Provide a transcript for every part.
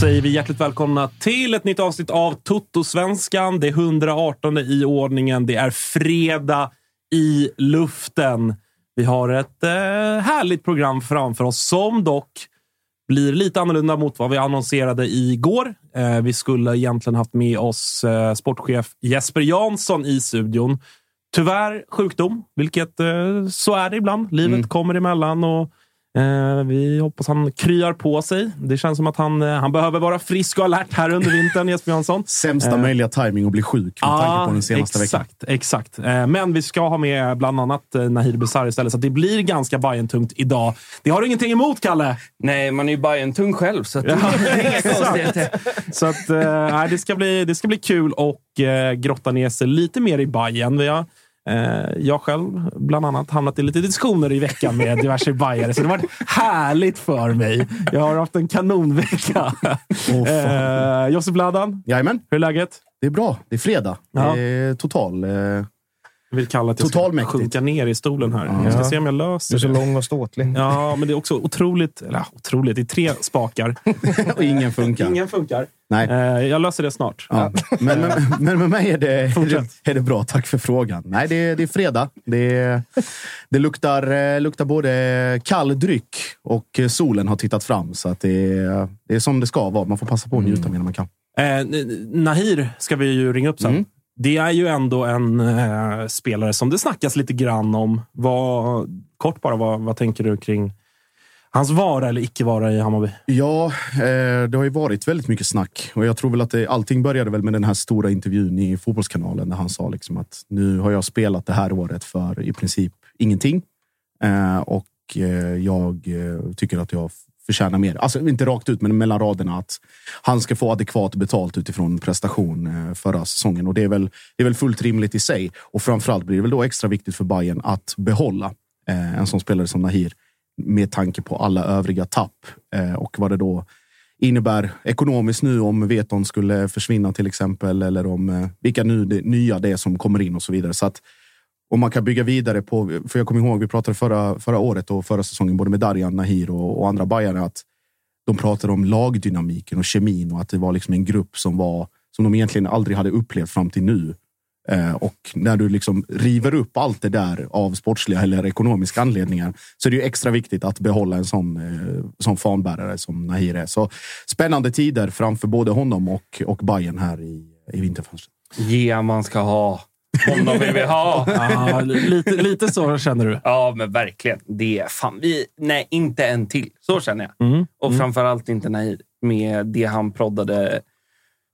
Säger vi hjärtligt välkomna till ett nytt avsnitt av Toto-svenskan. Det är 118 i ordningen. Det är fredag i luften. Vi har ett eh, härligt program framför oss som dock blir lite annorlunda mot vad vi annonserade igår. Eh, vi skulle egentligen haft med oss eh, sportchef Jesper Jansson i studion. Tyvärr sjukdom, vilket eh, så är det ibland. Livet kommer emellan och vi hoppas han kryar på sig. Det känns som att han, eh, han behöver vara frisk och alert här under vintern, Jesper Jansson. Sämsta Eh. möjliga timing att bli sjuk med tanke på den senaste veckan. exakt, exakt. Eh, Men vi ska ha med bland annat eh, Nahir Besar istället, så det blir ganska Bajen-tungt idag. Det har du ingenting emot, Kalle? Nej, man är ju Bayern tung själv, så det är inga exakt. konstigheter. Så att, eh, det, ska bli, det ska bli kul och eh, grotta ner sig lite mer i Bajen. Vi har, eh, jag själv bland annat hamnat i lite diskussioner i veckan med diverse bajare, så det har varit härligt för mig. Jag har haft en kanonvecka. Fan. eh, Josef Bladan, Jajamän, hur är läget? det är bra. Det är fredag. Ja. Det är total... Eh, Jag vill kalla att jag ska sjunka ner i stolen här. Jag ska se om jag Du löser är så det. lång och ståtlig. Ja, men det är också otroligt. Eller ja, otroligt. Det är tre spakar. och ingen funkar. Ingen funkar. Nej. Eh, jag löser det snart. Ja. Men, men, men med mig är det, är det, är det bra. Tack för frågan. Nej, det, är- det är fredag. Det, det luktar, eh, luktar både kall dryck och solen har tittat fram. Så att det, är, det är som det ska vara. Man får passa på att njuta medan man kan. Eh, Nahir ska vi ju ringa upp sen. Mm. Det är ju ändå en eh, spelare som det snackas lite grann om. Vad, kort bara, vad, vad tänker du kring hans vara eller icke vara i Hammarby? Ja, eh, det har ju varit väldigt mycket snack och jag tror väl att det, allting började väl med den här stora intervjun i Fotbollskanalen där han sa liksom att nu har jag spelat det här året för i princip ingenting eh, och eh, jag eh, tycker att jag förtjänar mer. Alltså inte rakt ut, men mellan raderna att han ska få adekvat betalt utifrån prestation eh, förra säsongen och det är väl, det är väl fullt rimligt i sig. Och framförallt blir det väl då extra viktigt för Bayern att behålla eh, en sån spelare som Nahir med tanke på alla övriga tapp eh, och vad det då innebär ekonomiskt nu om Veton skulle försvinna till exempel eller om eh, vilka nu nya det är som kommer in och så vidare. Så att och man kan bygga vidare på, för jag kommer ihåg, vi pratade förra, förra året och förra säsongen både med Darjan, Nahir och, och andra bajare att de pratade om lagdynamiken och kemin och att det var liksom en grupp som var som de egentligen aldrig hade upplevt fram till nu. Eh, och när du liksom river upp allt det där av sportsliga eller ekonomiska anledningar så är det ju extra viktigt att behålla en sån, eh, sån fanbärare som Nahir är. Så spännande tider framför både honom och, och Bayern här i, i vinterfönstret. Ja, man ska ha. Honom vill vi ha. Ja, lite, lite så känner du. Ja, men verkligen. Det är fan... Vi, nej, inte en till. Så känner jag. Mm. Och framförallt inte Nahir med det han proddade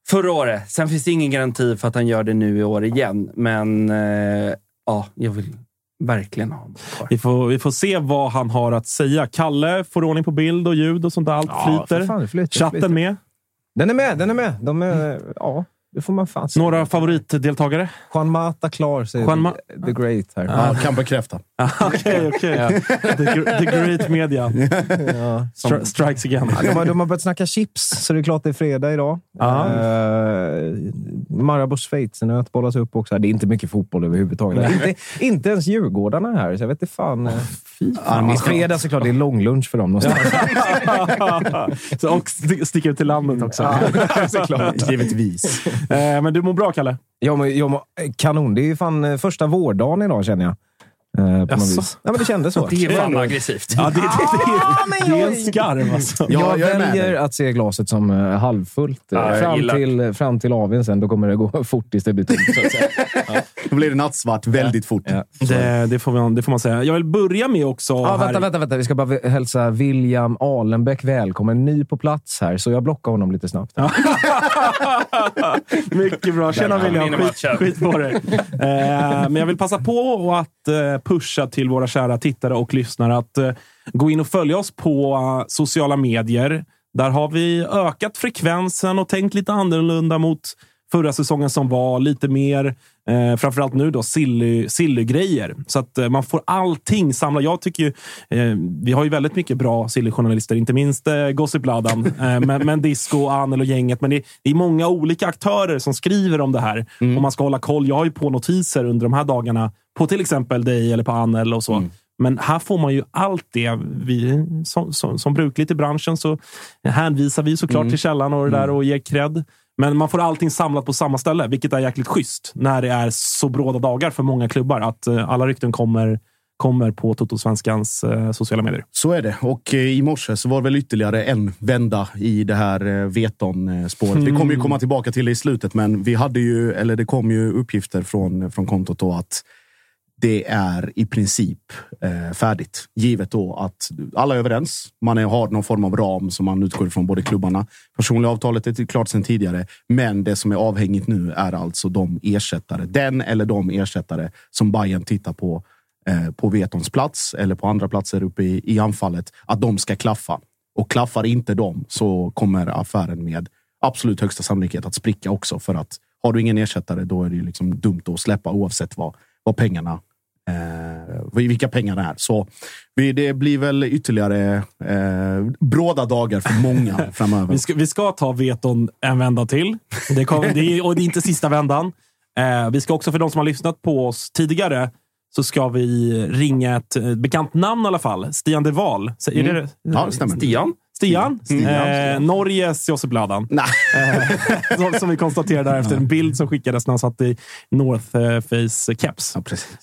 förra året. Sen finns det ingen garanti för att han gör det nu i år igen, men eh, ja, jag vill verkligen ha honom kvar. Vi får, vi får se vad han har att säga. Kalle får ordning på bild och ljud och sånt där. Allt Ja, flyter. fan, flyter, flyter. Chatten med. Den är med, den är med. De är, ja, det får man fan säga. Några favoritdeltagare? Juan Mata klar, säger Juan Ma- The Great här. Ja, kan bekräfta. Okej, okej. The, gr- the great media Ja. Stri- strikes again. Ja, de, har, de har börjat snacka chips, så det är klart det är fredag idag. Ja. Uh, Marabou schweizernöt bollas upp också. Det är inte mycket fotboll överhuvudtaget. inte, inte ens Djurgårdarna är här, så jag vet inte fan. eh. Ja, det är fredag såklart. Det är långlunch för dem någonstans. så, och st- sticka ut till landet också. såklart. Givetvis. Eh, men du mår bra, Kalle? Jag mår, jag mår, kanon. Det är ju fan eh, första vårdagen idag, känner jag. Eh, på något vis. Ja, men det kändes så. Det är fan aggressivt. Ja, det, det, det, det är jag- en skarv alltså. Ja, jag, jag är väljer att se glaset som eh, halvfullt. eh, Ja, jag fram, gillar. till, fram till AWn sen. Då kommer det gå fort tills det blir tomt. Så att säga. Då blir det nattsvart väldigt fort. Ja. Det, det, får man, det får man säga. Jag vill börja med också... Ja, här- vänta, vänta, vänta. Vi ska bara hälsa William Alenbeck välkommen. Ny på plats här, så jag blockar honom lite snabbt. Mycket bra. Tjena William. Skit, skit på dig. Eh, men jag vill passa på att eh, pusha till våra kära tittare och lyssnare att eh, gå in och följa oss på eh, sociala medier. Där har vi ökat frekvensen och tänkt lite annorlunda mot förra säsongen som var. Lite mer, eh, framförallt nu då, silly, silly-grejer. Så att eh, man får allting samlat. Jag tycker ju, eh, vi har ju väldigt mycket bra silly-journalister, inte minst eh, Gossip-ladan, eh, men, men Disco, Anel och gänget. Men det, det är många olika aktörer som skriver om det här. Och man ska hålla koll. Jag har ju på notiser under de här dagarna på till exempel dig eller på Anel och så. Men här får man ju allt det. Vi, som, som, som brukligt i branschen så hänvisar vi såklart till källan och det där och ger cred. Men man får allting samlat på samma ställe, vilket är jäkligt schysst när det är så bråda dagar för många klubbar. Att eh, alla rykten kommer, kommer på Toto-svenskans eh, sociala medier. Så är det. Och eh, i morse så var det väl ytterligare en vända i det här eh, Veton-spåret. Vi kommer ju komma tillbaka till det i slutet, men vi hade ju, eller det kom ju uppgifter från, från kontot då att det är i princip eh, färdigt. Givet då att alla är överens. Man är, har någon form av ram som man utgår ifrån, både klubbarna. Personliga avtalet är klart sedan tidigare, men det som är avhängigt nu är alltså de ersättare. Den eller de ersättare som Bayern tittar på eh, på Vetons plats eller på andra platser uppe i, i anfallet. Att de ska klaffa. Och klaffar inte de så kommer affären med absolut högsta sannolikhet att spricka också. För att har du ingen ersättare, då är det ju liksom dumt att släppa oavsett vad, vad pengarna Eh, vilka pengarna är. Så vi, det blir väl ytterligare eh, bråda dagar för många framöver. Vi ska, vi ska ta veton en vända till. Det, kom, det, är, och det är inte sista vändan. Eh, vi ska också, för de som har lyssnat på oss tidigare, så ska vi ringa ett eh, bekant namn i alla fall. Stian de Waal. Så Är det, Ja, det stämmer. Stian? Stian? Stian. Eh, Norges Josip Bladan. Nej. Eh, som, som vi konstaterade där efter en bild som skickades när han satt i North eh, Face keps.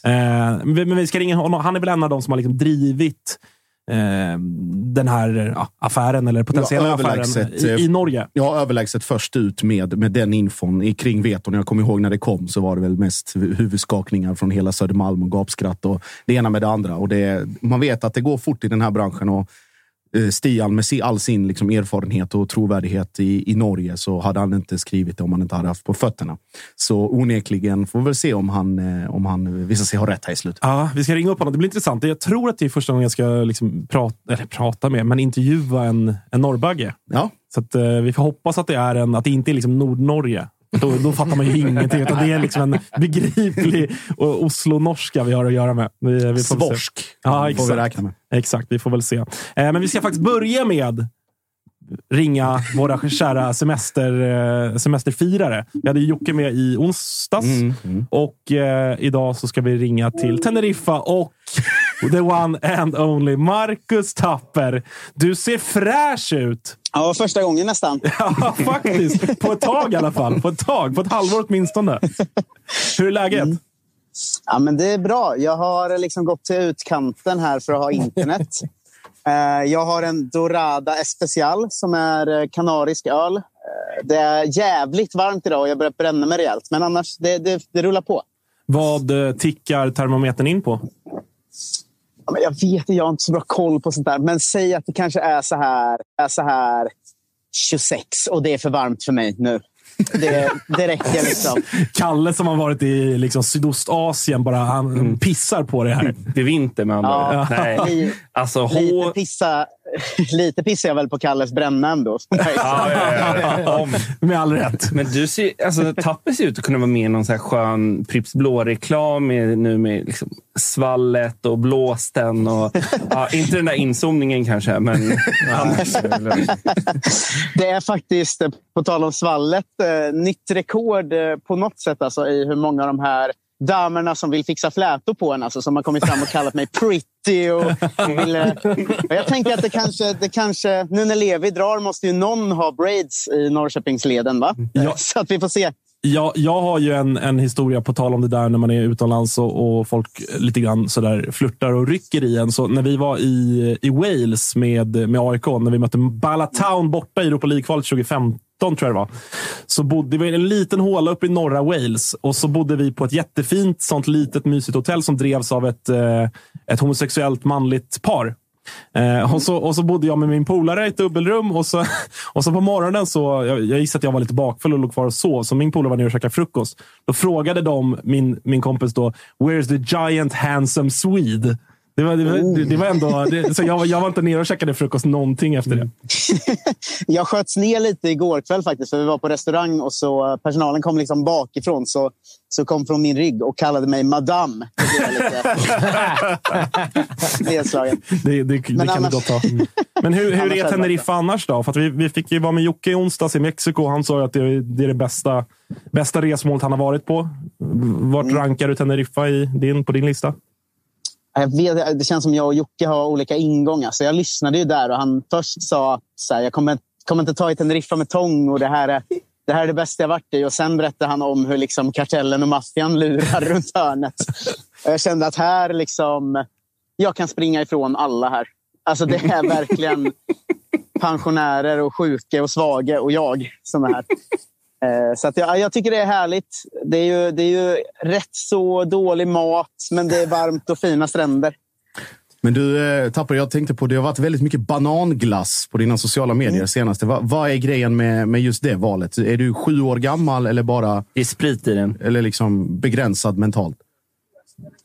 Ja. Eh, men vi ska ringa honom. Han är väl en av de som har liksom drivit eh, den här ja, affären, eller potentiella Ja, affären, överlägset, i, eh, i Norge. Har överlägset först ut med, med den infon i kring Veton. Jag kommer ihåg när det kom så var det väl mest huvudskakningar från hela Södermalm och gapskratt och det ena med det andra. Och det, man vet att det går fort i den här branschen. Och Stian med all sin liksom erfarenhet och trovärdighet i, i Norge så hade han inte skrivit det om han inte hade haft på fötterna. Så onekligen får vi väl se om han, eh, om han visar sig ha rätt här i slutet. Ja, vi ska ringa upp honom. Det blir intressant. Jag tror att det är första gången jag ska liksom prata, eller prata med, men intervjua en, en norrbagge. Ja, Så att, eh, vi får hoppas att det, är en, att det inte är liksom Nordnorge. Då, då fattar man ju ingenting. Utan det är liksom en begriplig Oslo-norska vi har att göra med. Vi, vi. Svorsk Ja, får vi exakt. räkna med. Exakt, vi får väl se. Eh, men vi ska faktiskt börja med ringa våra kära semester, eh, semesterfirare. Vi hade Jocke med i onsdags och eh, idag så ska vi ringa till Teneriffa och the one and only Marcus Tapper. Du ser fräsch ut! Ja, första gången nästan. Ja, faktiskt. På ett tag i alla fall. På ett tag. På ett halvår åtminstone. Hur är läget? Mm. Ja, men det är bra. Jag har liksom gått till utkanten här för att ha internet. Eh, jag har en Dorada Especial som är eh, kanarisk öl. Eh, det är jävligt varmt idag och jag börjar bränna mig rejält. Men annars, det, det, det rullar på. Vad tickar termometern in på? Men jag vet jag har inte så bra koll på sånt där. Men säg att det kanske är så här, är så här 26 och det är för varmt för mig nu. Det, det räcker liksom. Kalle som har varit i liksom Sydostasien, bara, han mm. pissar på det här. Det är vinter med andra ja, Nej. Alltså, lite, pissa, lite pissar jag väl på Kalles bränna ändå. ja, ja, ja, med all rätt. Men du ser, alltså, Tapper ser ut att kunna vara med i någon så här skön Pripps Blå-reklam nu med liksom svallet och blåsten. Och, ja, inte den där inzoomningen kanske, men annars. Det är faktiskt, på tal om svallet, eh, nytt rekord eh, på något sätt alltså, i hur många av de här damerna som vill fixa flätor på en, alltså, som har kommit fram och kallat mig pretty. Och, och vill, och jag tänker att det kanske, det kanske, nu när Levi drar måste ju någon ha braids i Norrköpingsleden. Va? Ja. Så att vi får se jag, jag har ju en, en historia på tal om det där när man är utomlands och, och folk lite grann sådär flörtar och rycker i en. Så när vi var i, i Wales med, med AIK, när vi mötte Ballatown borta i Europa League-kvalet 2015 tror jag det var. Så bodde det var en liten håla uppe i norra Wales och så bodde vi på ett jättefint sånt litet mysigt hotell som drevs av ett, eh, ett homosexuellt manligt par. Eh, och, så, och så bodde jag med min polare i ett dubbelrum och så, och så på morgonen så, jag, jag gissar att jag var lite bakfull och låg kvar och sov, så min polare var nere och käkade frukost. Då frågade de min, min kompis då, “Where's the giant handsome Swede?” Det var, det var, det var ändå, det, så jag, jag var inte nere och käkade frukost någonting efter det. jag sköts ner lite igår kväll faktiskt. För vi var på restaurang och så eh, personalen kom liksom bakifrån. Så, så kom från min rygg och kallade mig madame. Nedslagen. det, det, det, Men kan annars... du gott ha. Mm. Men hur, hur är Teneriffa annars då? För vi, vi fick ju vara med Jocke i onsdags i Mexiko. Han sa att det, det är det bästa, bästa resmålet han har varit på. Vart mm. rankar du Teneriffa i din, på din lista? Jag vet, det känns som jag och Jocke har olika ingångar. Så jag lyssnade ju där och han först sa att jag kommer, kommer inte ta i Teneriffa med tång och det här, är, det här är det bästa jag varit i. Och sen berättade han om hur liksom kartellen och maffian lurar runt hörnet. Och jag kände att här liksom, jag kan springa ifrån alla här. Alltså det är verkligen pensionärer och sjuka och svaga och jag som är här. Eh, så att jag, jag tycker det är härligt. Det är, ju, det är ju rätt så dålig mat, men det är varmt och fina stränder. Men du, eh, Tapper, jag tänkte på det har varit väldigt mycket bananglass på dina sociala medier mm. senaste. Va, vad är grejen med, med just det valet? Är du sju år gammal eller bara... Det är sprit i den. Eller liksom begränsad mentalt?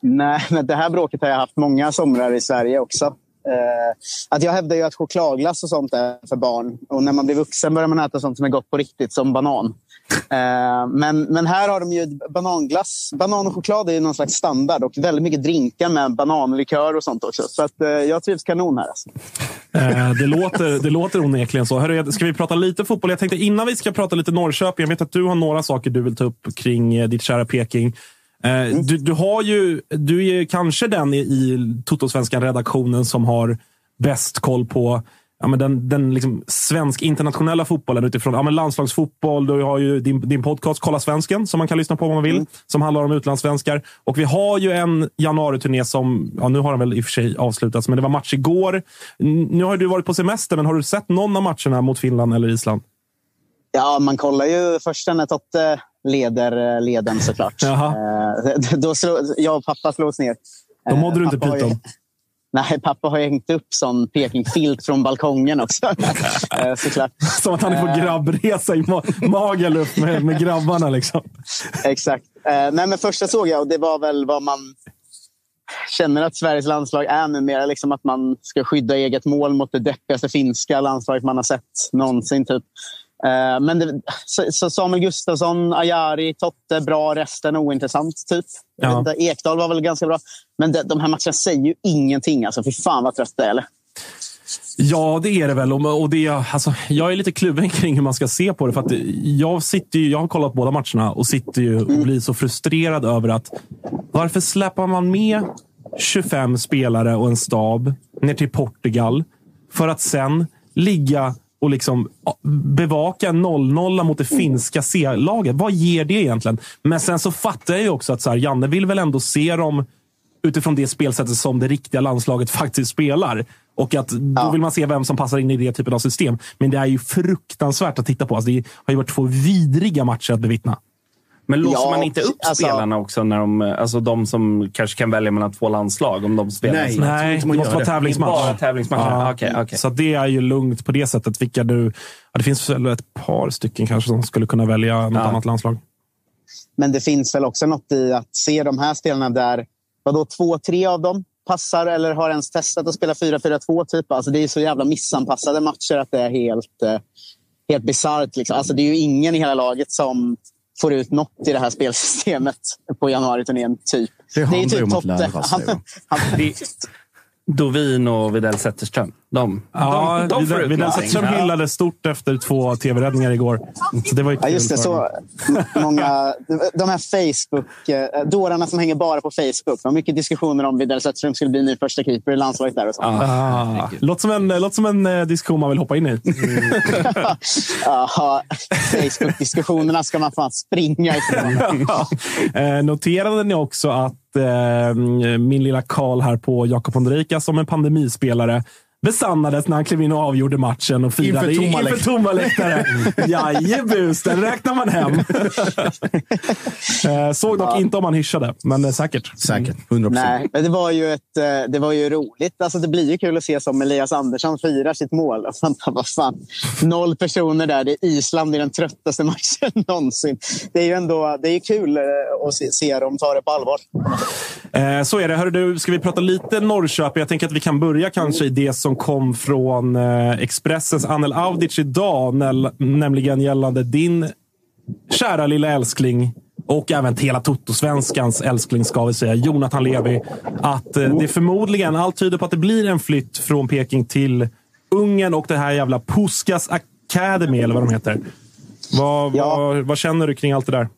Nej, men det här bråket har jag haft många somrar i Sverige också. Eh, att jag hävdar ju att chokladglass och sånt är för barn. Och när man blir vuxen börjar man äta sånt som är gott på riktigt, som banan. Eh, men, men här har de ju bananglass. Banan och choklad är någon slags standard och väldigt mycket drinkar med bananlikör och sånt också. Så att, eh, jag trivs kanon här. Alltså. Eh, det, låter, det låter onekligen så. Hörru, ska vi prata lite fotboll? Jag tänkte innan vi ska prata lite Norrköping. Jag vet att du har några saker du vill ta upp kring eh, ditt kära Peking. Mm. Du, du, har ju, du är kanske den i, i Toto-svenskan-redaktionen som har bäst koll på ja, men den, den liksom svensk internationella fotbollen utifrån ja, men landslagsfotboll. Du har ju din, din podcast Kolla svensken som man kan lyssna på om man vill. Mm. Som handlar om utlandssvenskar. Och vi har ju en januariturné som, ja, nu har den väl i och för sig avslutats, men det var match igår. Nu har du varit på semester, men har du sett någon av matcherna mot Finland eller Island? Ja, man kollar ju först när Totte leder eh, leden såklart. Jaha. Eh, då slå, jag och pappa slås ner. Då mådde du inte pyton? Nej, pappa har hängt upp sån pekingfilt från balkongen också. Eh, såklart. Som att han är på grabbresa i Magaluf med, med grabbarna. Liksom. Exakt. Nej, men första såg jag och det var väl vad man känner att Sveriges landslag är numera. Liksom att man ska skydda eget mål mot det deppigaste finska landslaget man har sett någonsin. Typ. Eh, men det, så Samuel Gustafsson, Ajari, Totte, bra. Resten ointressant. Typ. Ja. Ekdal var väl ganska bra. Men de, de här matcherna säger ju ingenting. Alltså, fy fan vad trött det är. Eller? Ja, det är det väl. Och det, alltså, jag är lite kluven kring hur man ska se på det. För att jag, sitter ju, jag har kollat båda matcherna och sitter ju och blir så frustrerad över att varför släpper man med 25 spelare och en stab ner till Portugal för att sen ligga och liksom bevaka 0-0 mot det finska C-laget. Vad ger det egentligen? Men sen så fattar jag ju också att så här, Janne vill väl ändå se dem utifrån det spelsättet som det riktiga landslaget faktiskt spelar. Och att då vill man se vem som passar in i det typen av system. Men det är ju fruktansvärt att titta på. Alltså det har ju varit två vidriga matcher att bevittna. Men låser ja, man inte upp alltså, spelarna också? När de, alltså de som kanske kan välja mellan två landslag? Om de spelar nej, nej det måste vara tävlingsmatch. Bara tävlingsmatch. Ja, okay, okay. Så det är ju lugnt på det sättet. Vilka du, ja, det finns väl ett par stycken kanske som skulle kunna välja något ja. annat landslag. Men det finns väl också något i att se de här spelarna där vadå, två, tre av dem passar eller har ens testat att spela 4-4-2. Typ. Alltså, det är så jävla missanpassade matcher att det är helt, eh, helt bisarrt. Liksom. Alltså, det är ju ingen i hela laget som får ut något i det här spelsystemet på januari-turnén. Typ. Det, det är ju typ Totte. Dovin och Widell Zetterström. De, ja, de, de får Widell Zetterström ja. hyllade stort efter två tv-räddningar igår. Så det var ju ja, just det. Så många, de här Facebook... Eh, dårarna som hänger bara på Facebook. Det var mycket diskussioner om Widell Zetterström skulle bli ny första keeper i landslaget. Där och så. Ah, låter som en, låter som en eh, diskussion man vill hoppa in i. ja, Facebook-diskussionerna ska man fan springa ifrån. ja. eh, noterade ni också att Eh, min lilla Karl här på Jakob Ondrejka som en pandemispelare besannades när han klev in och avgjorde matchen och firade inför tomma, inför tomma läktare. Jajebus, den räknar man hem. Eh, såg dock ja. inte om han hyschade, men säkert. Säkert, 100%. Nej, men det var ju, ett, eh, det var ju roligt. Alltså, det blir ju kul att se som Elias Andersson firar sitt mål. Vad fan. Noll personer där. Det är Island i den tröttaste matchen någonsin. Det är ju ändå det är kul eh, att se, se dem ta det på allvar. så är det. Hör du, ska vi prata lite Norrköping? Jag tänker att vi kan börja kanske i det som kom från eh, Expressens Anel Audic idag, nämligen gällande din kära lilla älskling och även hela Toto-svenskans älskling, ska vi säga, Jonathan Levi. Att eh, det förmodligen, allt tyder på att det blir en flytt från Peking till Ungern och det här jävla Puskas Academy, eller vad de heter. Vad, ja. vad, vad känner du kring allt det där?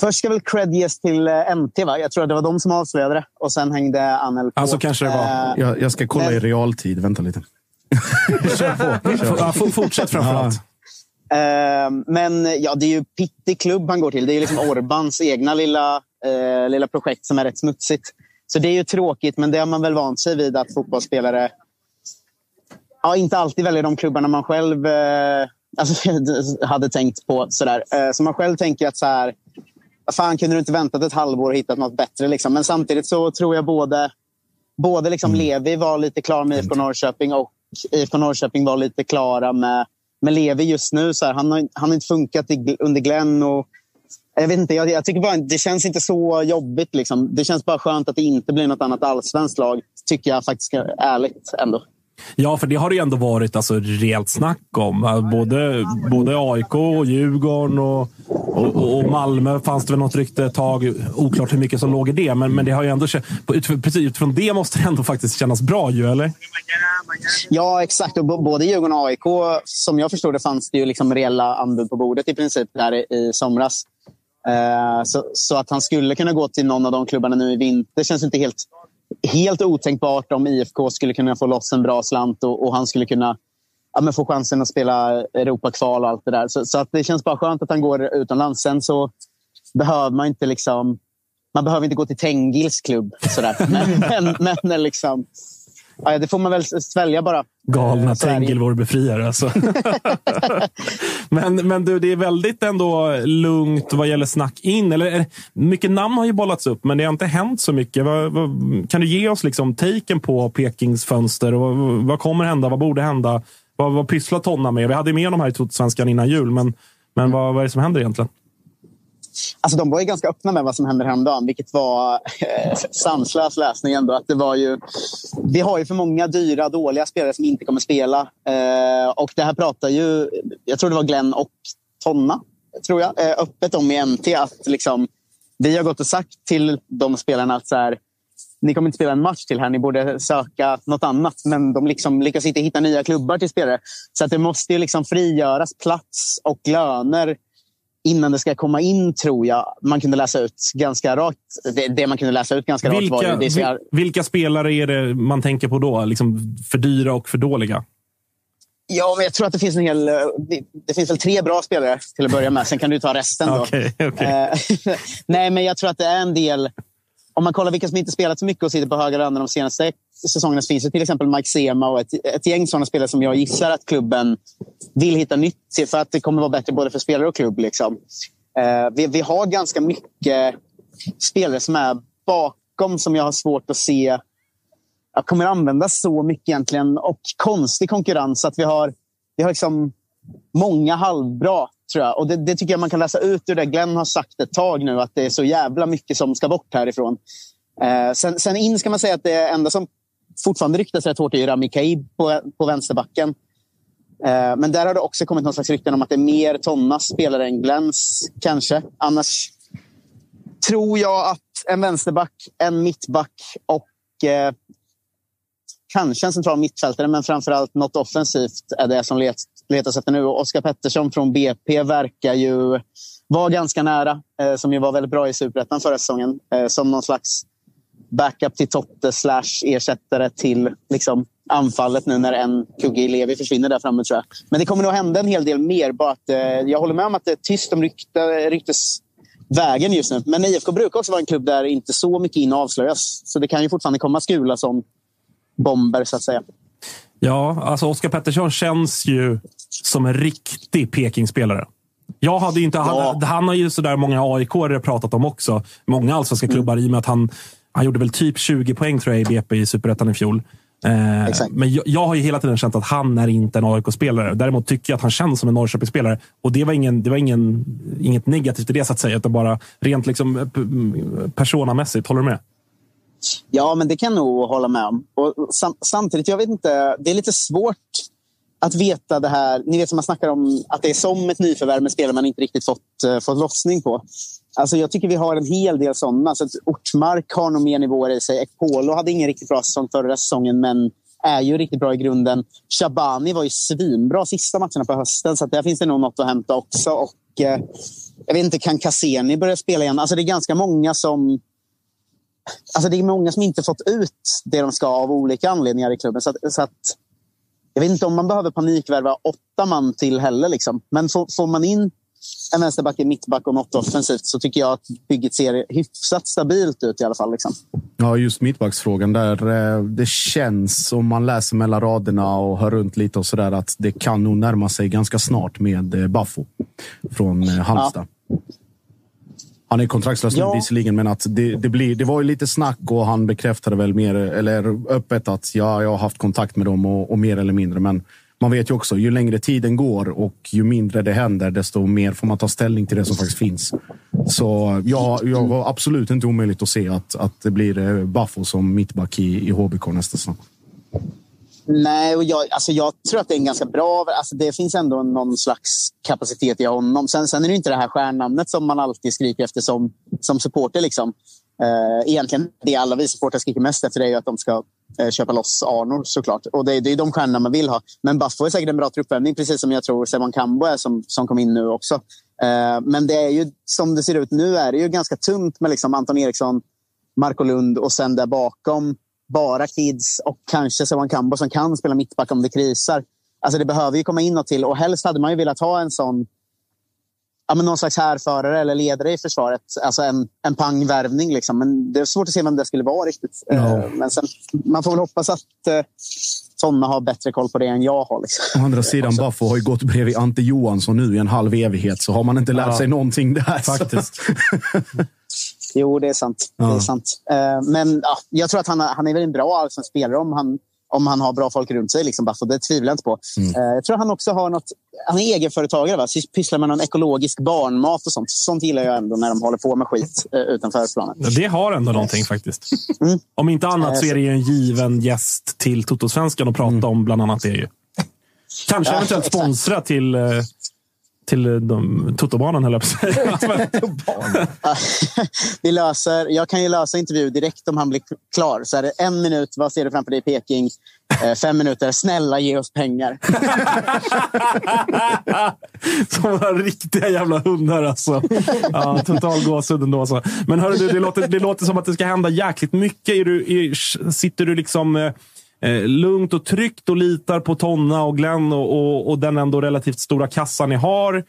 Först ska väl cred ges till eh, MT, va? Jag tror att det var de som avslöjade det. Och sen hängde Anel på. Alltså kanske det var. Uh, jag, jag, ska kolla men... i realtid. Vänta lite. Kör på. Kör. Ja, fortsätt framförallt. Uh, men ja, det är ju Pitti klubb han går till. Det är liksom Orbans egna lilla, lilla projekt som är rätt smutsigt. Så det är ju tråkigt, men det har man väl vant sig vid att fotbollsspelare ja, inte alltid väljer de klubbarna man själv alltså, hade tänkt på. Sådär. Så man själv tänker att så här, fan kunde du inte väntat ett halvår och hittat något bättre? Liksom? Men samtidigt så tror jag både, både liksom mm. Levi var lite klar med IFK Norrköping och IFK Norrköping var lite klara med, med Levi just nu. Så här, han, har, han har inte funkat i, under Glenn. Och, jag vet inte, jag, jag, tycker bara det känns inte så jobbigt. Liksom. Det känns bara skönt att det inte blir något annat allsvenskt lag. Tycker jag faktiskt är ärligt ändå. Ja, för det har det ju ändå varit alltså, rejält snack om. Både, både AIK och Djurgården och, och, och, Malmö fanns det väl något rykte ett tag. Oklart hur mycket som låg i det, men, men det har ju ändå precis utifrån det måste det ändå faktiskt kännas bra ju, eller? Ja, exakt. Och både Djurgården och AIK, som jag förstod det, fanns det ju liksom reella anbud på bordet i princip där i somras. Eh, så, så, att han skulle kunna gå till någon av de klubbarna nu i vinter känns inte helt helt otänkbart om IFK skulle kunna få loss en bra slant och, och han skulle kunna ja, men få chansen att spela Europakval och allt det där. Så, så, att det känns bara skönt att han går utomlands. Sen så behöver man inte liksom... Man behöver inte gå till Tengils klubb. Sådär. Men, men, men liksom, Ja, det får man väl svälja bara. Galna Tengil, vår befriare. Alltså. men, men du, det är väldigt ändå lugnt vad gäller snack in. Eller, mycket namn har ju bollats upp, men det har inte hänt så mycket. Vad, vad, kan du ge oss liksom taken på Pekings fönster? Och vad, vad kommer hända? Vad borde hända? Vad, vad pysslar Tonna med? Vi hade med de här i Svenskan innan jul, men, men mm. vad, vad är det som händer egentligen? Alltså, de var ju ganska öppna med vad som hände häromdagen, vilket var eh, sanslös läsning. Ändå. Att det var ju, vi har ju för många dyra, dåliga spelare som inte kommer spela. Eh, och det här pratar ju, jag tror det var Glenn och Tonna, tror jag, eh, öppet om i MT. Att liksom, vi har gått och sagt till de spelarna att så här, ni kommer inte spela en match till här, ni borde söka något annat. Men de liksom lyckas inte hitta nya klubbar till spelare. Så att det måste ju liksom frigöras plats och löner innan det ska komma in, tror jag, man kunde läsa ut ganska rakt. Det, det man kunde läsa ut ganska vilka, rakt var. Det ska... Vilka spelare är det man tänker på då? Liksom för dyra och för dåliga? Ja, men jag tror att det finns en hel... Det finns väl tre bra spelare till att börja med. Sen kan du ta resten. Då. Okej, okej. Eh, Nej, men jag tror att det är en del... Om man kollar vilka som inte spelat så mycket och sitter på höga löner de senaste säsongerna så finns det till exempel Mike Sema och ett, ett gäng sådana spelare som jag gissar att klubben vill hitta nytt till för att det kommer vara bättre både för spelare och klubb. Liksom. Eh, vi, vi har ganska mycket spelare som är bakom som jag har svårt att se jag kommer användas så mycket egentligen och konstig konkurrens. Att vi har, vi har liksom många halvbra, tror jag. Och det, det, tycker jag man kan läsa ut ur det Glenn har sagt ett tag nu, att det är så jävla mycket som ska bort härifrån. Eh, sen, sen in ska man säga att det enda som fortfarande ryktas rätt hårt är Rami Kaib på, på vänsterbacken. Eh, men där har det också kommit någon slags rykten om att det är mer Tonnas spelare än Glenns, kanske. Annars tror jag att en vänsterback, en mittback och eh, kanske en central mittfältare, men framförallt något offensivt är det som letas efter nu. Oskar Pettersson från BP verkar ju vara ganska nära, eh, som ju var väldigt bra i Superettan förra säsongen. Eh, som någon slags backup till Totte slash ersättare till liksom, anfallet nu när en kugge i Levi försvinner där framme, tror jag. Men det kommer nog hända en hel del mer. Bara att, eh, jag håller med om att det är tyst om rykte, ryktesvägen just nu. Men IFK brukar också vara en klubb där inte så mycket in avslöjas. Så det kan ju fortfarande komma skula som bomber, så att säga. Ja, alltså Oskar Pettersson känns ju som en riktig Peking-spelare. Jag hade inte, Ja. han, han har ju sådär många aik pratat om också. Många allsvenska klubbar i och med att han, han gjorde väl typ 20 poäng tror jag i BP i Superettan i fjol. Eh, men jag, jag har ju hela tiden känt att han är inte en AIK-spelare. Däremot tycker jag att han känns som en Norrköpingsspelare. Och det var, ingen, det var ingen, inget negativt i det så att säga, utan bara rent liksom, eh, mm, personamässigt. Håller du med? Ja, men det kan jag nog hålla med om. Och sam samtidigt, jag vet inte, det är lite svårt att veta det här. Ni vet som man snackar om att det är som ett nyförvärv med spelare man inte riktigt fått, uh, fått lossning på. Alltså, jag tycker vi har en hel del sådana. Så att Ortmark har nog mer nivåer i sig. Ekpolo hade ingen riktigt bra säsong förra säsongen, men är ju riktigt bra i grunden. Shabani var ju svinbra sista matcherna på hösten, så att där finns det nog något att hämta också. Och, eh, jag vet inte, kan Cassini börja spela igen? Alltså, det är ganska många som Alltså det är många som inte fått ut det de ska av olika anledningar i klubben. Så att, så att, jag vet inte om man behöver panikvärva åtta man till heller. Liksom. Men får, får man in en vänsterback, en mittback och något offensivt så tycker jag att bygget ser hyfsat stabilt ut i alla fall. Liksom. Ja, just mittbacksfrågan där. eh, Det känns, om man läser mellan raderna och hör runt lite och sådär, att det kan nog närma sig ganska snart med eh, Baffo från eh, Halmstad. Han är kontraktslös Ja. visserligen, men att det, det, blir, det var ju lite snack och han bekräftade väl mer eller öppet att ja, jag har haft kontakt med dem och, och mer eller mindre. Men man vet ju också, ju längre tiden går och ju mindre det händer, desto mer får man ta ställning till det som faktiskt finns. Så jag, jag har absolut inte omöjligt att se att, att det blir eh, Baffo som mittback i, i HBK nästa säsong. Nej, och jag, alltså jag tror att det är en ganska bra... Alltså det finns ändå någon slags kapacitet i honom. Sen, sen är det inte det här stjärnnamnet som man alltid skriker efter som, som supporter. Liksom. Eh, egentligen det alla vi supportrar skriker mest efter är ju att de ska eh, köpa loss Arnor såklart. Och det, det är de stjärnorna man vill ha. Men Buffo är säkert en bra truppvärvning, precis som jag tror Simon Kambo är som, som kom in nu också. Eh, men det är ju som det ser ut nu är det ju ganska tunt med liksom Anton Eriksson, Marco Lund och sen där bakom bara kids och kanske Sevan Kambo som kan spela mittback om det krisar. Alltså det behöver ju komma in något till och helst hade man ju velat ha en sån ja, men någon slags härförare eller ledare i försvaret. Alltså en, en pangvärvning. Liksom. Men det är svårt att se vem det skulle vara riktigt. Ja. Eh, Men sen, man får väl hoppas att eh, sådana har bättre koll på det än jag har. Liksom. Å andra sidan, Baffo har ju gått bredvid Ante Johansson nu i en halv evighet, så har man inte lärt Ja. sig någonting där. Faktiskt. Jo, det är sant. Det är Ja. sant. Eh, Men ja, jag tror att han, han är väl en bra allsvensk spelare om han, om han har bra folk runt sig. Liksom, Buffo. Det tvivlar jag inte på. Eh, Jag tror han också har något... Han är egenföretagare, va? Så pysslar med någon ekologisk barnmat och sånt. Sånt gillar jag ändå när de håller på med skit eh, utanför planen. Ja, Det har ändå någonting faktiskt. Mm. Om inte annat så är det ju en given gäst till Toto-svenskan att prata om bland annat det. Ju. Kanske Ja, eventuellt sponsra till, till eh, de, Totobanan, höll jag på att säga. Vi löser, jag kan ju lösa intervju direkt om han blir klar. Så är det en minut, vad ser du framför dig i Peking? Eh, Fem minuter, snälla ge oss pengar. Som några riktiga jävla hundar alltså. Ja, total gåshud ändå. Alltså. Men hörru, du, det, låter, det låter som att det ska hända jäkligt mycket. Är du, är, sitter du liksom eh, lugnt och tryggt och litar på Tonna och Glenn och, och, och den ändå relativt stora kassan ni har?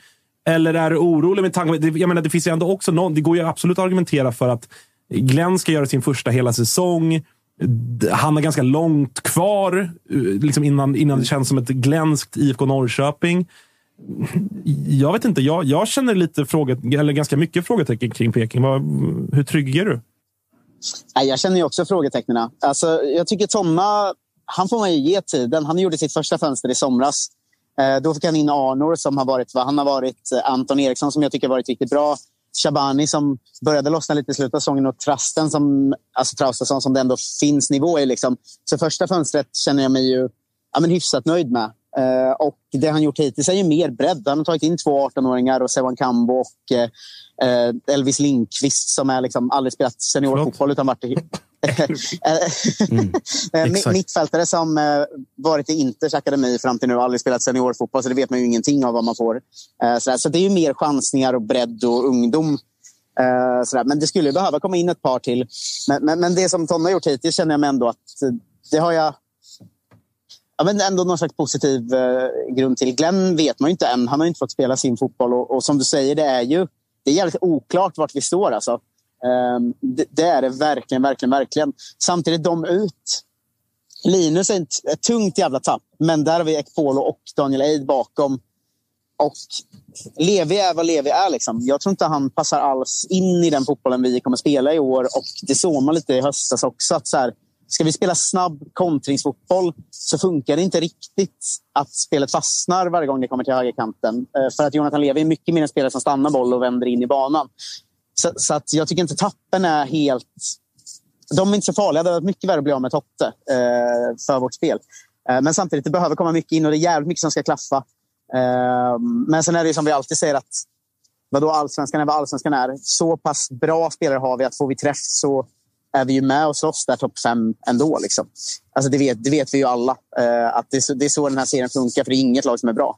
Eller är du orolig med tanke Jag menar, det finns ju ändå också någon, Det går ju absolut att argumentera för att Glenn ska göra sin första hela säsong. Han har ganska långt kvar eh, liksom innan, innan det känns som ett glänst IFK Norrköping. Jag vet inte. Jag, jag känner lite fråget, eller ganska mycket frågetecken kring Peking. Vad, hur trygg är du? Jag känner ju också frågetecknen. Alltså, jag tycker Tomma, han får man ju ge tiden. Han gjorde sitt första fönster i somras. Eh, då fick han in Arnor som har varit, vad han har varit, eh, Anton Eriksson som jag tycker varit riktigt bra. Shabani som började lossna lite i slutet av säsongen och Trasten som, alltså Traustason som det ändå finns nivå i. Liksom. Så första fönstret känner jag mig ju ja, men hyfsat nöjd med. Uh, och det han gjort hittills är ju mer bredd. Han har tagit in två 18-åringar och Sewan Kambo och uh, Elvis Lindqvist som är liksom aldrig spelat seniorfotboll utan varit mm, Mittfältare som uh, varit i Inters akademi fram till nu och aldrig spelat seniorfotboll så det vet man ju ingenting av vad man får. Sådär. Så det är ju mer chansningar och bredd och ungdom. Men det skulle behöva komma in ett par till. Men det som Tom har gjort hittills känner jag mig ändå att det har jag ja, men ändå någon slags positiv eh, grund till. Glenn vet man ju inte än. Han har inte fått spela sin fotboll. Och, och, som du säger, det är ju det är jävligt oklart vart vi står. Alltså. Ehm, det, det, är det verkligen, verkligen, verkligen. Samtidigt, de ut. Linus är ett, ett tungt jävla tapp, men där har vi Ekpolo och Daniel Eid bakom. Och Levi är vad Levi är. Liksom. Jag tror inte han passar alls in i den fotbollen vi kommer spela i år. Och Det såg man lite i höstas också. Att så här, Ska vi spela snabb kontringsfotboll så funkar det inte riktigt att spelet fastnar varje gång det kommer till högerkanten. Eh, för att Jonathan Levi är mycket mer en spelare som stannar boll och vänder in i banan. Så, så att jag tycker inte tappen är helt... De är inte så farliga. Det hade varit mycket värre att bli av med Totte eh, för vårt spel. Eh, men samtidigt, det behöver komma mycket in och det är jävligt mycket som ska klaffa. Eh, men sen är det som vi alltid säger att vadå allsvenskan är vad allsvenskan är. Så pass bra spelare har vi att får vi träff så är vi ju med och slåss där topp fem ändå. Liksom. Alltså det, vet, det vet vi ju alla. eh, att det är, så, det är så den här serien funkar, för det är inget lag som är bra.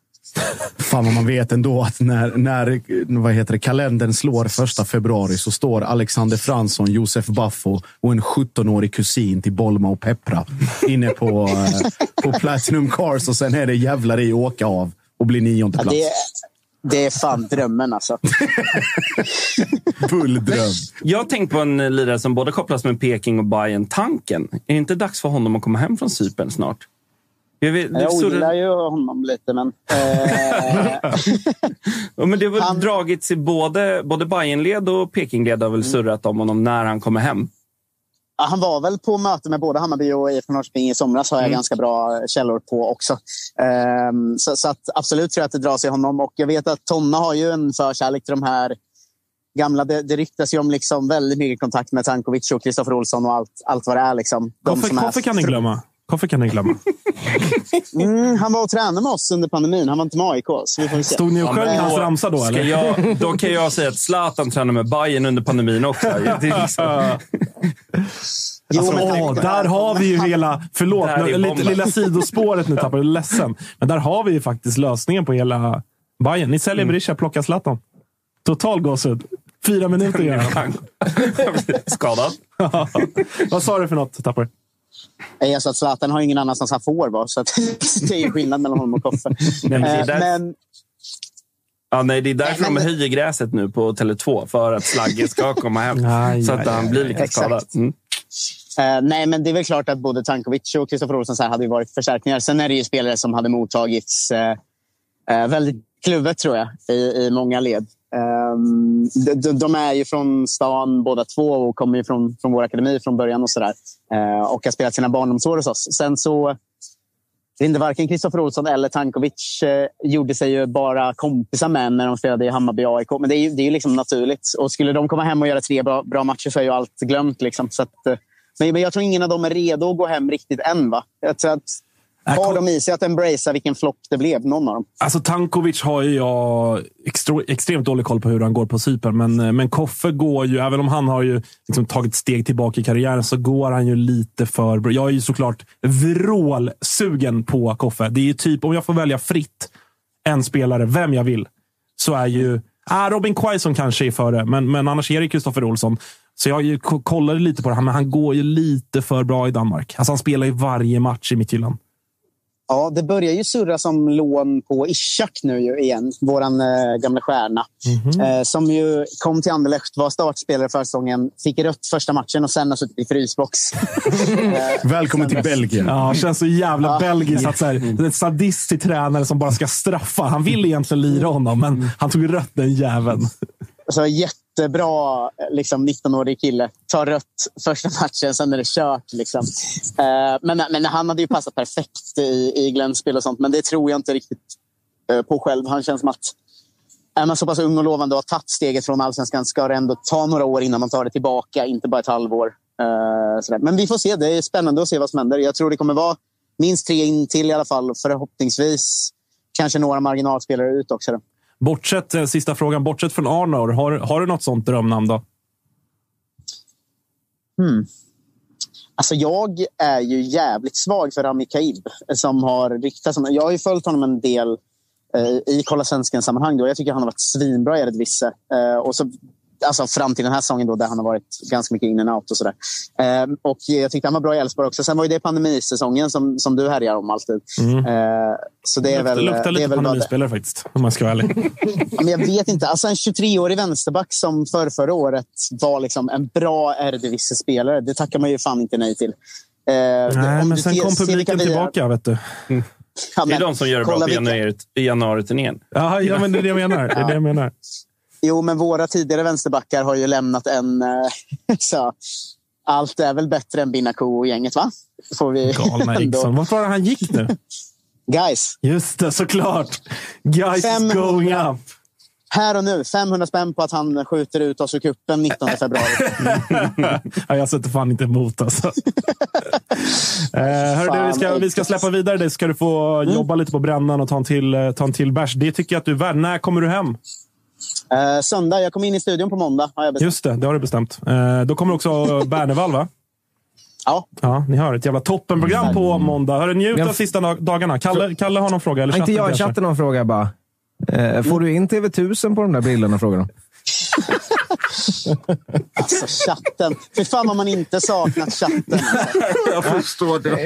Fan vad man vet ändå att när, när vad heter det, kalendern slår första februari så står Alexander Fransson, Josef Baffo och en 17-årig kusin till Bolma och Peppra inne på, uh, på Platinum Cars och sen är det jävlar i åka av och bli nionde plats. Ja, det är fan drömmen alltså. Bulldröm. Jag har tänkt på en lirare som både kopplas med Peking och Bayern tanken Är det inte dags för honom att komma hem från Cypern snart? Jag, vet, jag ogillar ju honom lite, men... Eh... ja, men det har han... dragits i både, både Bayernled och Pekingled har väl mm. surrat om honom när han kommer hem. han var väl på möte med både Hammarby och IFK Norrköping i somras har jag mm. ganska bra källor på också. Um, så, så att absolut tror jag att det dras i honom. Och jag vet att Tonna har ju en förkärlek till de här gamla. Det, det ryktas ju om liksom väldigt mycket kontakt med Tankovic och Kristoffer Olsson och allt, allt vad det är. Liksom. De Koffe, Koffe kan ni glömma. Koffe kan ni glömma. Mm, han var och tränade med oss under pandemin. Han var inte med AIK. Så vi får se. Stod ni och sjöng ja, hans ramsa då? Eller? Jag, då kan jag säga att Zlatan tränade med Bayern under pandemin också. Det är liksom... Jo, alltså, åh, där har vi ju hela... Förlåt, lite, lilla sidospåret nu tappar jag ledsen. Men där har vi ju faktiskt lösningen på hela Bayern. Ni säljer mm. Berisha, plocka Zlatan. Total gåshud. Fyra minuter gör han. Skadad. Vad sa du för något, Tapper? Jag sa att Zlatan har ingen annanstans han får vara. Så det är skillnad mellan honom och Koffe. Men, eh, men, Ja, nej, det är därför men, de höjer gräset nu på Tele2. För att Slagge ska komma hem. aj, så att aj, han blir lika skadad. Mm. Uh, nej, men det är väl klart att både Tankovic och Kristoffer Olsson hade varit förstärkningar. Sen är det ju spelare som hade mottagits uh, uh, väldigt kluvet, tror jag, i, i många led. Um, de, de, är ju från stan båda två och kommer ju från, från vår akademi från början och sådär. Uh, och har spelat sina barndomsår hos oss. Sen så inte varken Kristoffer Olsson eller Tankovic uh, gjorde sig ju bara kompisar med när de spelade i Hammarby AIK. Men det är ju, det är ju liksom naturligt. Och skulle de komma hem och göra tre bra, bra matcher så är ju allt glömt. Liksom. Så att, uh, men, men jag tror ingen av dem är redo att gå hem riktigt än. Va? Jag tror att har de i sig att embracea vilken flopp det blev? Någon av dem. Alltså Tankovic har ju jag extre extremt dålig koll på hur han går på Cypern. Men, eh, men Koffe går ju, även om han har ju liksom tagit steg tillbaka i karriären, så går han ju lite för bra. Jag är ju såklart vrålsugen på Koffe. Det är ju typ, om jag får välja fritt en spelare, vem jag vill, så är ju... Ah, Robin Quaison kanske är före, men, men annars är det Kristoffer Olsson. Så jag kollade lite på det här, men han går ju lite för bra i Danmark. Alltså han spelar ju varje match i Midtjylland. Ja, det börjar ju surra som lån på Ishak nu ju igen, vår eh, gamla stjärna. Mm-hmm. Eh, som ju kom till Anderlecht, var startspelare för säsongen, fick rött första matchen och sen har suttit i frysbox. eh, Välkommen till Belgien. Ja, känns så jävla ja. belgiskt. Att så här, en sadistisk tränare som bara ska straffa. Han vill egentligen lira honom, men han tog rött den jäveln. Alltså, jättebra liksom, 19-årig kille. Tar rött första matchen, sen är det kört. Liksom. Eh, men, men han hade ju passat perfekt i, i Glens spel och sånt, men det tror jag inte riktigt eh, på själv. Han känns som att är man så pass ung och lovande och har tagit steget från allsvenskan ska det ändå ta några år innan man tar det tillbaka, inte bara ett halvår. Eh, men vi får se. Det är spännande att se vad som händer. Jag tror det kommer vara minst tre in till i alla fall. Förhoppningsvis kanske några marginalspelare ut också. Bortsett, eh, sista frågan, bortsett från Arnor, har, har du något sånt drömnamn då? Hmm. Alltså jag är ju jävligt svag för Rami Kaib som har riktat Jag har ju följt honom en del eh, i Kolla svensken-sammanhang. Jag tycker han har varit svinbra i Eredivisie. Eh, och så Alltså fram till den här säsongen då, där han har varit ganska mycket in and out och sådär. Eh, och jag tyckte han var bra i Elfsborg också. Sen var det pandemisäsongen som, som du härjar om alltid. Mm. Eh, så det är väl... Det luktar lite pandemispelare faktiskt, om man ska vara ärlig. men jag vet inte. Alltså en 23-årig vänsterback som för förra året var liksom en bra Eredivisie-spelare. Det tackar man ju fan inte nej till. Eh, nej, men sen kom publiken tillbaka, vet du. Mm. Ja, det är de som gör det bra på januari-turnén. Ja, ja, men det är det jag menar. Det är det jag menar. Jo, men våra tidigare vänsterbackar har ju lämnat en... Eh, så, allt är väl bättre än Binaku och gänget, va? Får vi Galna Eriksson. Vart var det han gick nu? Guys. Just det, såklart. Guys 500, going up. Här och nu, 500 spänn på att han skjuter ut oss ur cupen 19 februari. ja, jag sätter fan inte emot alltså. eh, hörru, vi, ska, vi ska släppa vidare det. Ska du få mm. jobba lite på brännan och ta en till, eh, ta en till bärs. Det tycker jag att du är värd. När kommer du hem? Eh, söndag. Jag kommer in i studion på måndag. Har jag bestämt. Just det, det har du bestämt. Eh, då kommer också Bernevall, va? Ja. ja. Ni hör ett jävla toppenprogram på måndag. Hörru, njut av sista dagarna. Kalle, Kalle har någon fråga. Eller inte jag. Chatten har en fråga bara. Eh, får du in TV1000 på de där brillorna? Frågar de. Alltså chatten. Fy fan vad man inte saknat chatten. Alltså. Jag förstår det.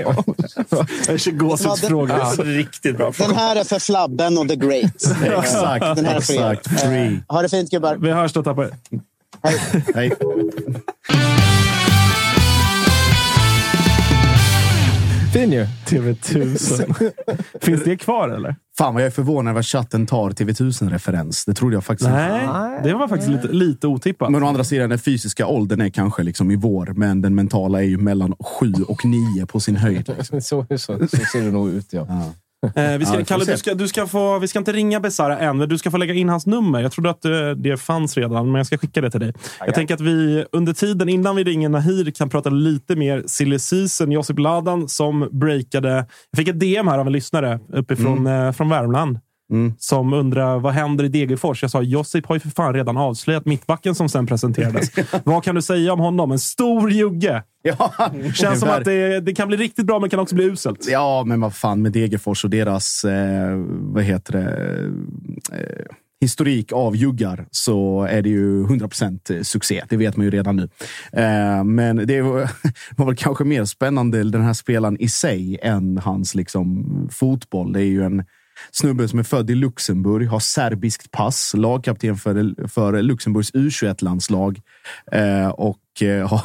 Jag är gåshudsfråga. Ja, riktigt bra Den här är för Flabben och The Great. exakt. Den här är för exakt. Free. Ha det fint gubbar. Vi hörs då Tapper. Hej. Hej. Fin ju. TV1000. Finns det kvar eller? Fan vad jag är förvånad över att chatten tar TV1000-referens. Det trodde jag faktiskt Nej, inte. det var faktiskt lite, lite otippat. Men å andra sidan, den fysiska åldern är kanske liksom i vår, men den mentala är ju mellan sju och nio på sin höjd. Så, så, så, ser det nog ut, ja. ja. Eh, vi ska, ja, Kalle, du ska, du ska få, vi ska inte ringa Besara än, men du ska få lägga in hans nummer. Jag trodde att det, eh, det fanns redan, men jag ska skicka det till dig. Okay. Jag tänker att vi under tiden innan vi ringer Nahir kan prata lite mer silly season. Josip Ladan som breakade. Jag fick ett DM här av en lyssnare uppifrån mm. eh, från Värmland. Mm. Som undrar vad händer i Degerfors? Jag sa Josip har ju för fan redan avslöjat mittbacken som sen presenterades. vad kan du säga om honom? En stor jugge! Ja, Känns som att det, det, kan bli riktigt bra, men kan också bli uselt. Ja, men vad fan med Degerfors och deras, eh, vad heter det, eh, historik av juggar så är det ju 100% succé. Det vet man ju redan nu. Eh, men det var, var väl kanske mer spännande den här spelaren i sig än hans liksom, fotboll. Det är ju en Snubben som är född i Luxemburg, har serbiskt pass, lagkapten för, för Luxemburgs U21-landslag eh, och eh,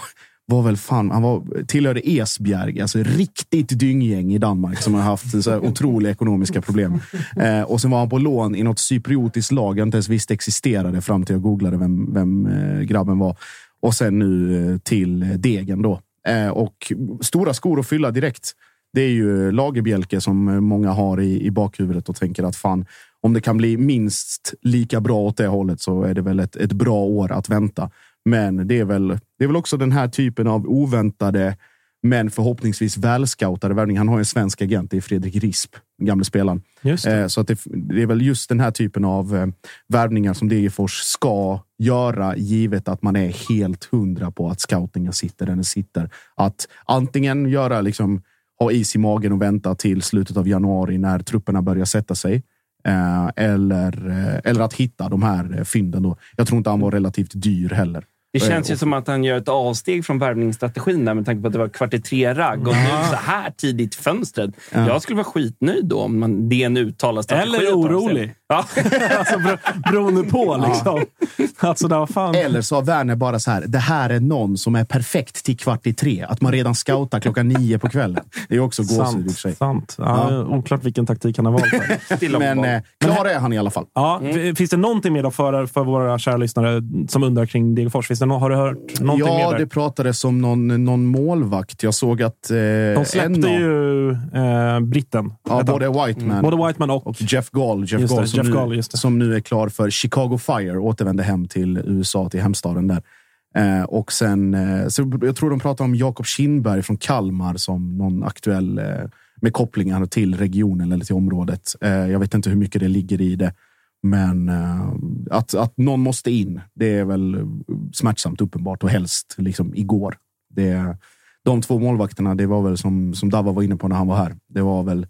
var väl fan, han var, tillhörde Esbjerg, alltså riktigt dynggäng i Danmark som har haft så otroliga ekonomiska problem. Eh, och sen var han på lån i något cypriotiskt lag jag inte ens visste existerade fram till jag googlade vem, vem eh, grabben var. Och sen nu eh, till Degen då. Eh, och stora skor att fylla direkt. Det är ju Lagerbjälke som många har i, i bakhuvudet och tänker att fan, om det kan bli minst lika bra åt det hållet så är det väl ett, ett bra år att vänta. Men det är, väl, det är väl också den här typen av oväntade men förhoppningsvis välscoutade värvning. Han har en svensk agent, det är Fredrik Risp, gamle spelaren. Eh, så att det, det, är väl just den här typen av eh, värvningar som Degerfors ska göra, givet att man är helt hundra på att scoutingen sitter där den sitter. Att antingen göra, liksom, ha is i magen och vänta till slutet av januari när trupperna börjar sätta sig. Eh, eller, eh, eller att hitta de här fynden. Då. Jag tror inte han var relativt dyr heller. Det känns ju som att han gör ett avsteg från värvningsstrategin där med tanke på att det var kvart i tre-ragg. Och nu så här tidigt i fönstret. Ja. Jag skulle vara skitnöjd då om man, det är en uttalad strategi. Eller orolig. Ja. alltså, bero- beroende på liksom. Alltså, där, fan. Eller så har Werner bara så här, det här är någon som är perfekt till kvart i tre. Att man redan scoutar klockan nio på kvällen. Det är också gåshud i och för sig. Sant. Ja, Ja. Oklart vilken taktik han har valt. Men eh, klar är han i alla fall. Ja, f- Finns det någonting mer då för, för våra kära lyssnare som undrar kring Degerfors? Finns det no har du hört någonting ja, mer där? det pratades om någon, någon målvakt. Jag såg att... Eh, De släppte en ju eh, britten. Ja, både. Whiteman både Whiteman och... och Jeff Gall. Jeff, Gall, Jeff nu, det. som nu är klar för Chicago Fire. Återvände hem till USA, till hemstaden där. Eh, och sen, eh, så jag tror de pratar om Jakob Kindberg från Kalmar som någon aktuell eh, med kopplingar till regionen eller till området. Eh, jag vet inte hur mycket det ligger i det. Men eh, att, att någon måste in, det är väl smärtsamt uppenbart och helst liksom igår. Det, de två målvakterna, det var väl som, som Dava var inne på när han var här. Det var väl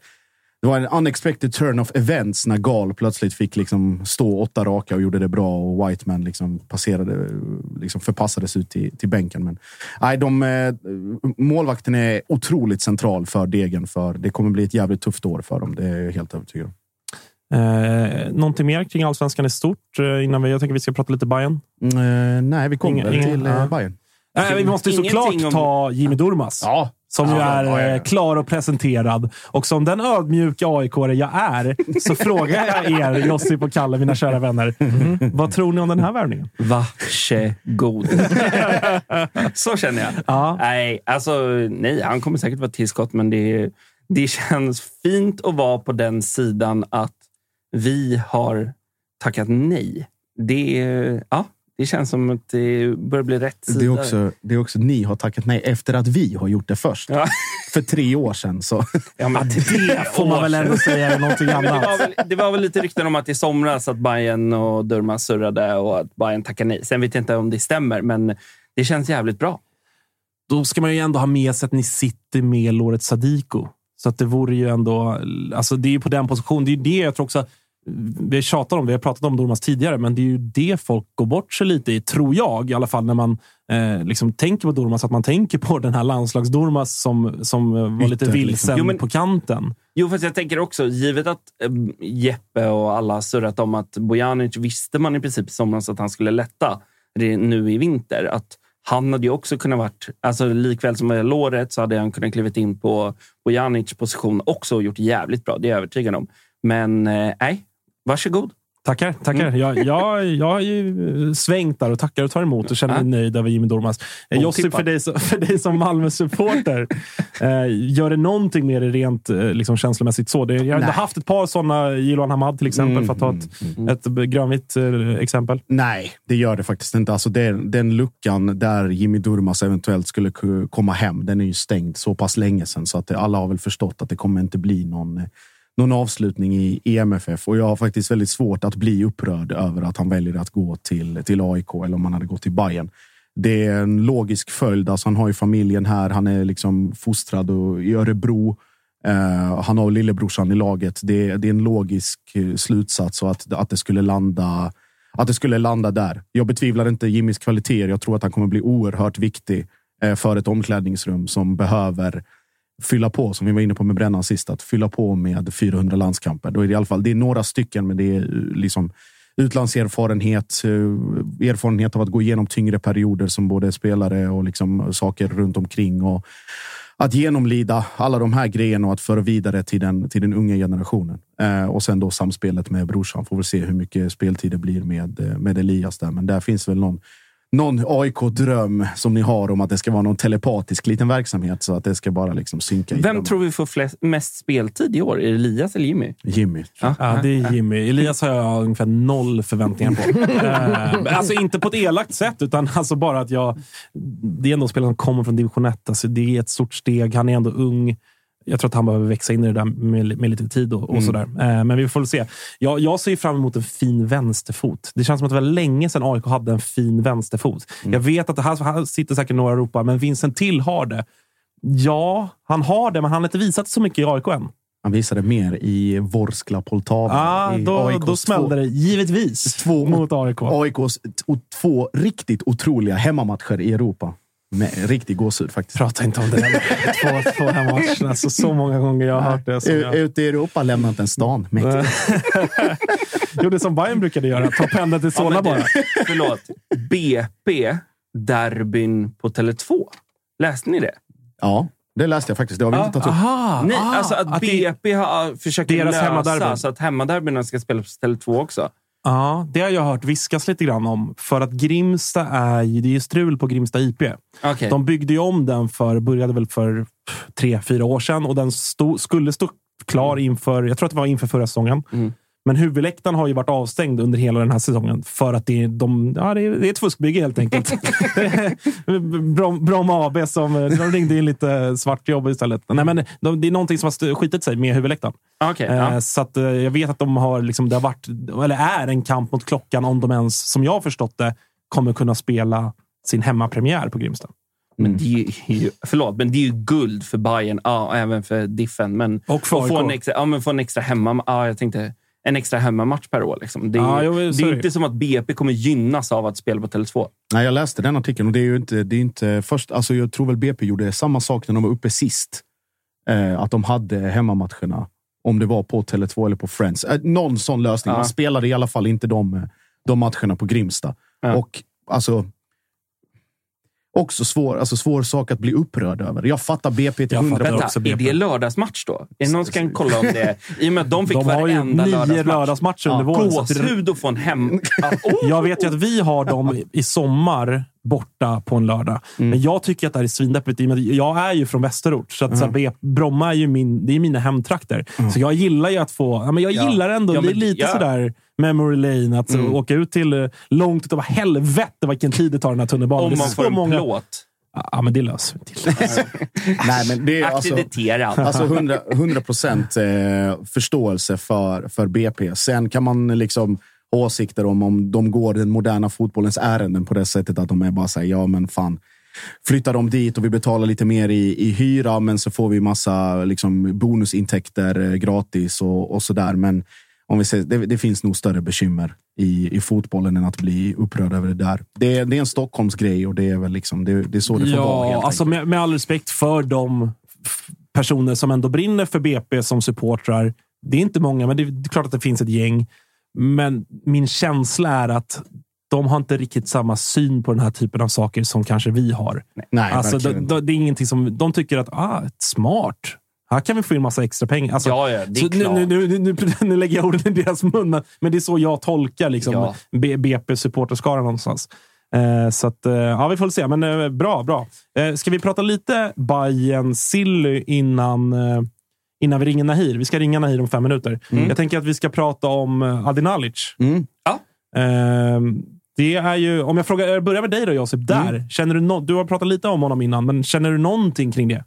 det var en unexpected turn of events när Gal plötsligt fick liksom stå åtta raka och gjorde det bra och Whiteman liksom passerade, liksom förpassades ut till, till bänken. Men nej, de, eh, målvakten är otroligt central för Degen. För det kommer bli ett jävligt tufft år för dem. Det är jag helt övertygad om. Eh, någonting mer kring allsvenskan i stort? Eh, innan vi, jag tänker vi ska prata lite Bayern. Mm, eh, nej, vi kommer inga- till eh. Bayern. Eh, vi måste ju Ingenting såklart om- ta Jimmy Durmaz. Ja, Som ju är eh, klar och presenterad. Och som den ödmjuka aik jag är, så frågar jag er, Josip och Kalle, mina kära vänner. Vad tror ni om den här värvningen? Varsågod. så känner jag. Ja. Nej, alltså, nej, han kommer säkert vara tillskott, men det, det känns fint att vara på den sidan att vi har tackat nej. Det, ja, det känns som att det börjar bli rätt sida. Det är, också, det är också ni har tackat nej efter att vi har gjort det först. Ja. För tre år sedan. Så. Ja, men Det får man väl ändå säga är någonting Men det, annat. var väl, det var väl lite rykten om att i somras att Bayern och Durmaz surrade och att Bayern tackade nej. Sen vet jag inte om det stämmer, men det känns jävligt bra. Då ska man ju ändå ha med sig att ni sitter med Loret Sadiko. Så att det vore ju ändå... Alltså det är ju på den positionen. Det är ju det jag tror också... Vi tjatar om det, vi har pratat om Dormas tidigare, men det är ju det folk går bort sig lite i, tror jag. I alla fall när man eh, liksom tänker på Dormas, att man tänker på den här landslags-Dormas som, som eh, var lite Ytter, vilsen liksom. Jo, men- på kanten. Jo, fast jag tänker också, givet att eh, Jeppe och alla surrat om att Bojanic visste man i princip i somras att han skulle lätta det nu i vinter. Att han hade ju också kunnat varit, alltså likväl som med låret så hade han kunnat klivit in på Bojanics position också och gjort jävligt bra. Det är jag övertygad om. Men eh, nej, varsågod. Tackar, tackar. Mm. Jag, jag, jag har ju eh, svängt där och tackar och tar emot och känner mig Ja. nöjd över Jimmy Dormas. Eh, Josip, för dig, för dig som Malmö-supporter, eh, gör det någonting med det rent eh, liksom, känslomässigt så? Det, jag har Nej. haft ett par sådana, Jiloan Hamad till exempel, Mm, för att ta ett, ett grönvitt eh, exempel. Nej, det gör det faktiskt inte. Alltså den, den luckan där Jimmy Durmaz eventuellt skulle ku- komma hem, den är ju stängd så pass länge sedan så att det, alla har väl förstått att det kommer inte bli någon, någon avslutning i, i MFF. Och jag har faktiskt väldigt svårt att bli upprörd över att han väljer att gå till, till AIK eller om han hade gått till Bayern. Det är en logisk följd. Alltså han har ju familjen här. Han är liksom fostrad och, i Örebro. Uh, han har lillebrorsan i laget. Det, det är en logisk eh, slutsats och att, att det skulle landa att det skulle landa där. Jag betvivlar inte Jimmys kvaliteter. Jag tror att han kommer bli oerhört viktig uh, för ett omklädningsrum som behöver fylla på, som vi var inne på med Brännan sist, att fylla på med 400 landskamper. Då är det i alla fall det är några stycken, men det är eh, liksom utlandserfarenhet, eh, erfarenhet av att gå igenom tyngre perioder som både spelare och liksom saker runt omkring. Och att genomlida alla de här grejerna och att föra vidare till den, till den unga generationen. Eh, och sen då samspelet med brorsan. Får vi se hur mycket speltid det blir med, eh, med Elias där. Men där finns väl någon, någon AIK-dröm som ni har om att det ska vara någon telepatisk liten verksamhet så att det ska bara liksom synka i Vem dem. tror vi får flest, mest speltid i år? Är det Elias eller Jimmy? Jimmy. Ja. Ja, det är Jimmy. Elias har jag ungefär noll förväntningar på. eh, alltså inte på ett elakt sätt, utan alltså bara att jag... Det är ändå spelare som kommer från division 1. Alltså det är ett stort steg. Han är ändå ung. Jag tror att han behöver växa in i det där med, med lite tid och, och sådär. Eh, men vi får väl se. Jag, jag ser fram emot en fin vänsterfot. Det känns som att det var länge sedan AIK hade en fin vänsterfot. Jag vet att det här, här sitter säkert några och ropar, men Vincent till har det. Ja, han har det, men han har inte visat så mycket i AIK än. Han visade mer i Vorskla Poltava. Ah, då, AIKs då smällde det givetvis två, mot AIK. AIKs två riktigt otroliga hemmamatcher i Europa. Med riktig gåshud faktiskt. Prata inte om det. två, två hemmamatcher. Alltså, så många gånger jag har hört det. Som U- jag... Ute i Europa lämnar inte en stan. Gjorde som Bayern brukade göra. Ta pendeln till Solna Ja, bara. Förlåt. BP, derbyn på Tele2. Läste ni det? Ja, det läste jag faktiskt. Det har vi inte tagit upp. Aha, Nej, ah, alltså att, det- BP har, försöker Deras lösa hemmaderby. så att hemmaderbyna ska spelas på Tele2 också. Ja, det har jag hört viskas lite grann om. För att Grimsta är ju, det är ju strul på Grimsta IP. Okej. De byggde ju om den för, började väl för tre, fyra år sedan och den stod, skulle stå klar inför, jag tror att det var inför förra säsongen. Mm. Men huvudläktaren har ju varit avstängd under hela den här säsongen för att det är, de, ja, det är, det är ett fuskbygge helt enkelt. Brom- Bromma AB som de ringde in lite svartjobb istället. Nej, men de, det är någonting som har skitit sig med huvudläktaren. Okej, Eh, ja. Så att, eh, jag vet att de har, liksom, det har varit, eller är en kamp mot klockan om de ens, som jag har förstått det, kommer kunna spela sin hemmapremiär på Grimsta. Men det är ju, förlåt, men det är ju guld för Bayern, ja, även för Diffen. Men Och för få en extra, ja, men få en extra hemma, ja, jag tänkte en extra hemmamatch per år. Liksom. Det är, Ja, jo, det är inte som att BP kommer gynnas av att spela på Tele2. Nej, jag läste den artikeln och det är ju inte, det är inte först. Alltså jag tror väl BP gjorde samma sak när de var uppe sist. Eh, att de hade hemmamatcherna. Om det var på Tele2 eller på Friends. Eh, någon sån lösning. Ja. Man spelade i alla fall inte de, de matcherna på Grimsta. Ja. Och alltså. Också svår, alltså svår sak att bli upprörd över. Jag fattar BP till Jag fattar 100 också. Vänta, är det lördagsmatch då? Är det någon som kan kolla om det? I och med att de fick De har ju varenda nio lördagsmatch. lördagsmatcher under våren. så att det- Gåshud att få en hem... Ah, oh! Jag vet ju att vi har dem i sommar borta på en lördag. Mm. Men jag tycker att det här är svindeppigt. Jag är ju från västerort, så, att, så här, Mm. Bromma är ju min, det är mina hemtrakter. Så jag gillar ju att få... Ja, men jag Ja. gillar ändå, Ja, men- lite ja. sådär memory lane. Att så, Mm. åka ut till eh, långt utav helvete vilken tid det tar den här tunnelbanan. Om Det är man så får en många- plåt. Ja, men det löser vi. Nej, men det är alltså. Alltså 100, 100 procent eh, förståelse för, för BP. Sen kan man liksom åsikter om om de går den moderna fotbollens ärenden på det sättet att de är bara säger ja, men fan. Flyttar de dit och vi betalar lite mer i, i hyra, men så får vi massa liksom, bonusintäkter eh, gratis och, och så där. Men om vi säger, det, det finns nog större bekymmer i, i fotbollen än att bli upprörd över det där. Det, är- det är en Stockholmsgrej och det är väl liksom, det, det är så det får vara. Ja, alltså med, med all respekt för de personer som ändå brinner för BP som supportrar. Det är inte många, men det är klart att det finns ett gäng. Men min känsla är att de har inte riktigt samma syn på den här typen av saker som kanske vi har. Nej, alltså, det, inte. det, är ingenting som de tycker att ah, smart. Här kan vi få in massa extra pengar. Alltså, Ja, ja, det är nu, klart. nu, nu, nu, nu lägger jag orden i deras mun, men det är så jag tolkar liksom, Ja. B- BP-supporterskaran någonstans. Eh, så att, eh, ja, vi får se. Men eh, bra, bra. Eh, ska vi prata lite Bayern Silly innan, eh, innan vi ringer Nahir? Vi ska ringa Nahir om fem minuter. Jag tänker att vi ska prata om eh, Adi Nalic. Mm. Eh, det är ju, om jag frågar, jag börjar med dig då Josip. Där, känner du, no, du har pratat lite om honom innan, men känner du någonting kring det?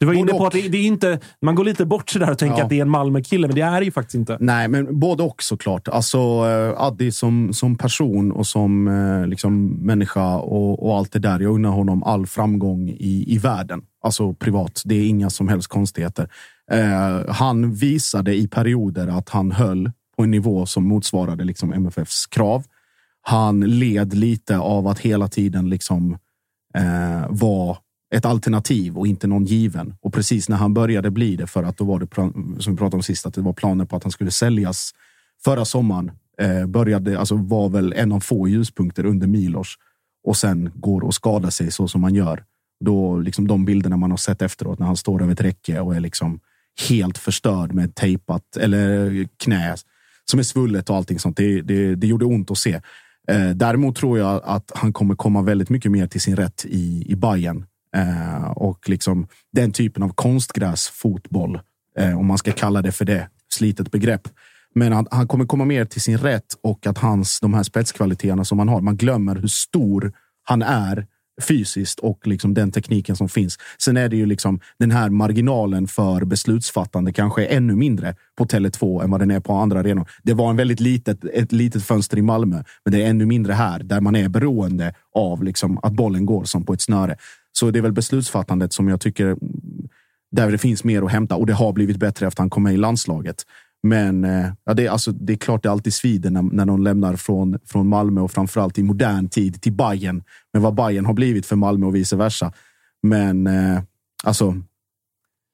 Du var Både inne på att det, det är inte, man går lite bort sådär och tänker Ja. att det är en Malmö-kille, men det är det ju faktiskt inte. Nej, men både och såklart. Alltså, eh, Addi som, som person och som eh, liksom, människa och, och allt det där. Jag unnar honom all framgång i, i världen. Alltså privat. Det är inga som helst konstigheter. Eh, han visade i perioder att han höll på en nivå som motsvarade liksom, MFFs krav. Han led lite av att hela tiden liksom eh, vara ett alternativ och inte någon given. Och precis när han började bli det, för att då var det, som vi pratade om sist, att det var planer på att han skulle säljas förra sommaren. Eh, började, alltså var väl en av få ljuspunkter under Milos och sen går och skadar sig så som man gör. Då liksom de bilderna man har sett efteråt när han står över ett räcke och är liksom helt förstörd med tejpat eller eh, knä som är svullet och allting sånt. Det, det, det gjorde ont att se. Eh, däremot tror jag att han kommer komma väldigt mycket mer till sin rätt i, i Bayern Eh, och liksom den typen av konstgräsfotboll, eh, om man ska kalla det för det, slitet begrepp. Men han, han kommer komma mer till sin rätt och att hans, de här spetskvaliteterna som han har, man glömmer hur stor han är fysiskt och liksom den tekniken som finns. Sen är det ju liksom den här marginalen för beslutsfattande kanske är ännu mindre på Tele2 än vad den är på andra arenor. Det var en väldigt litet, ett litet fönster i Malmö, men det är ännu mindre här där man är beroende av liksom att bollen går som på ett snöre. Så det är väl beslutsfattandet som jag tycker där det finns mer att hämta och det har blivit bättre efter han kom med i landslaget. Men eh, ja, det, är, alltså, det är klart det alltid svider när, när de lämnar från, från Malmö och framförallt i modern tid till Bayern. Men vad Bayern har blivit för Malmö och vice versa. Men eh, alltså,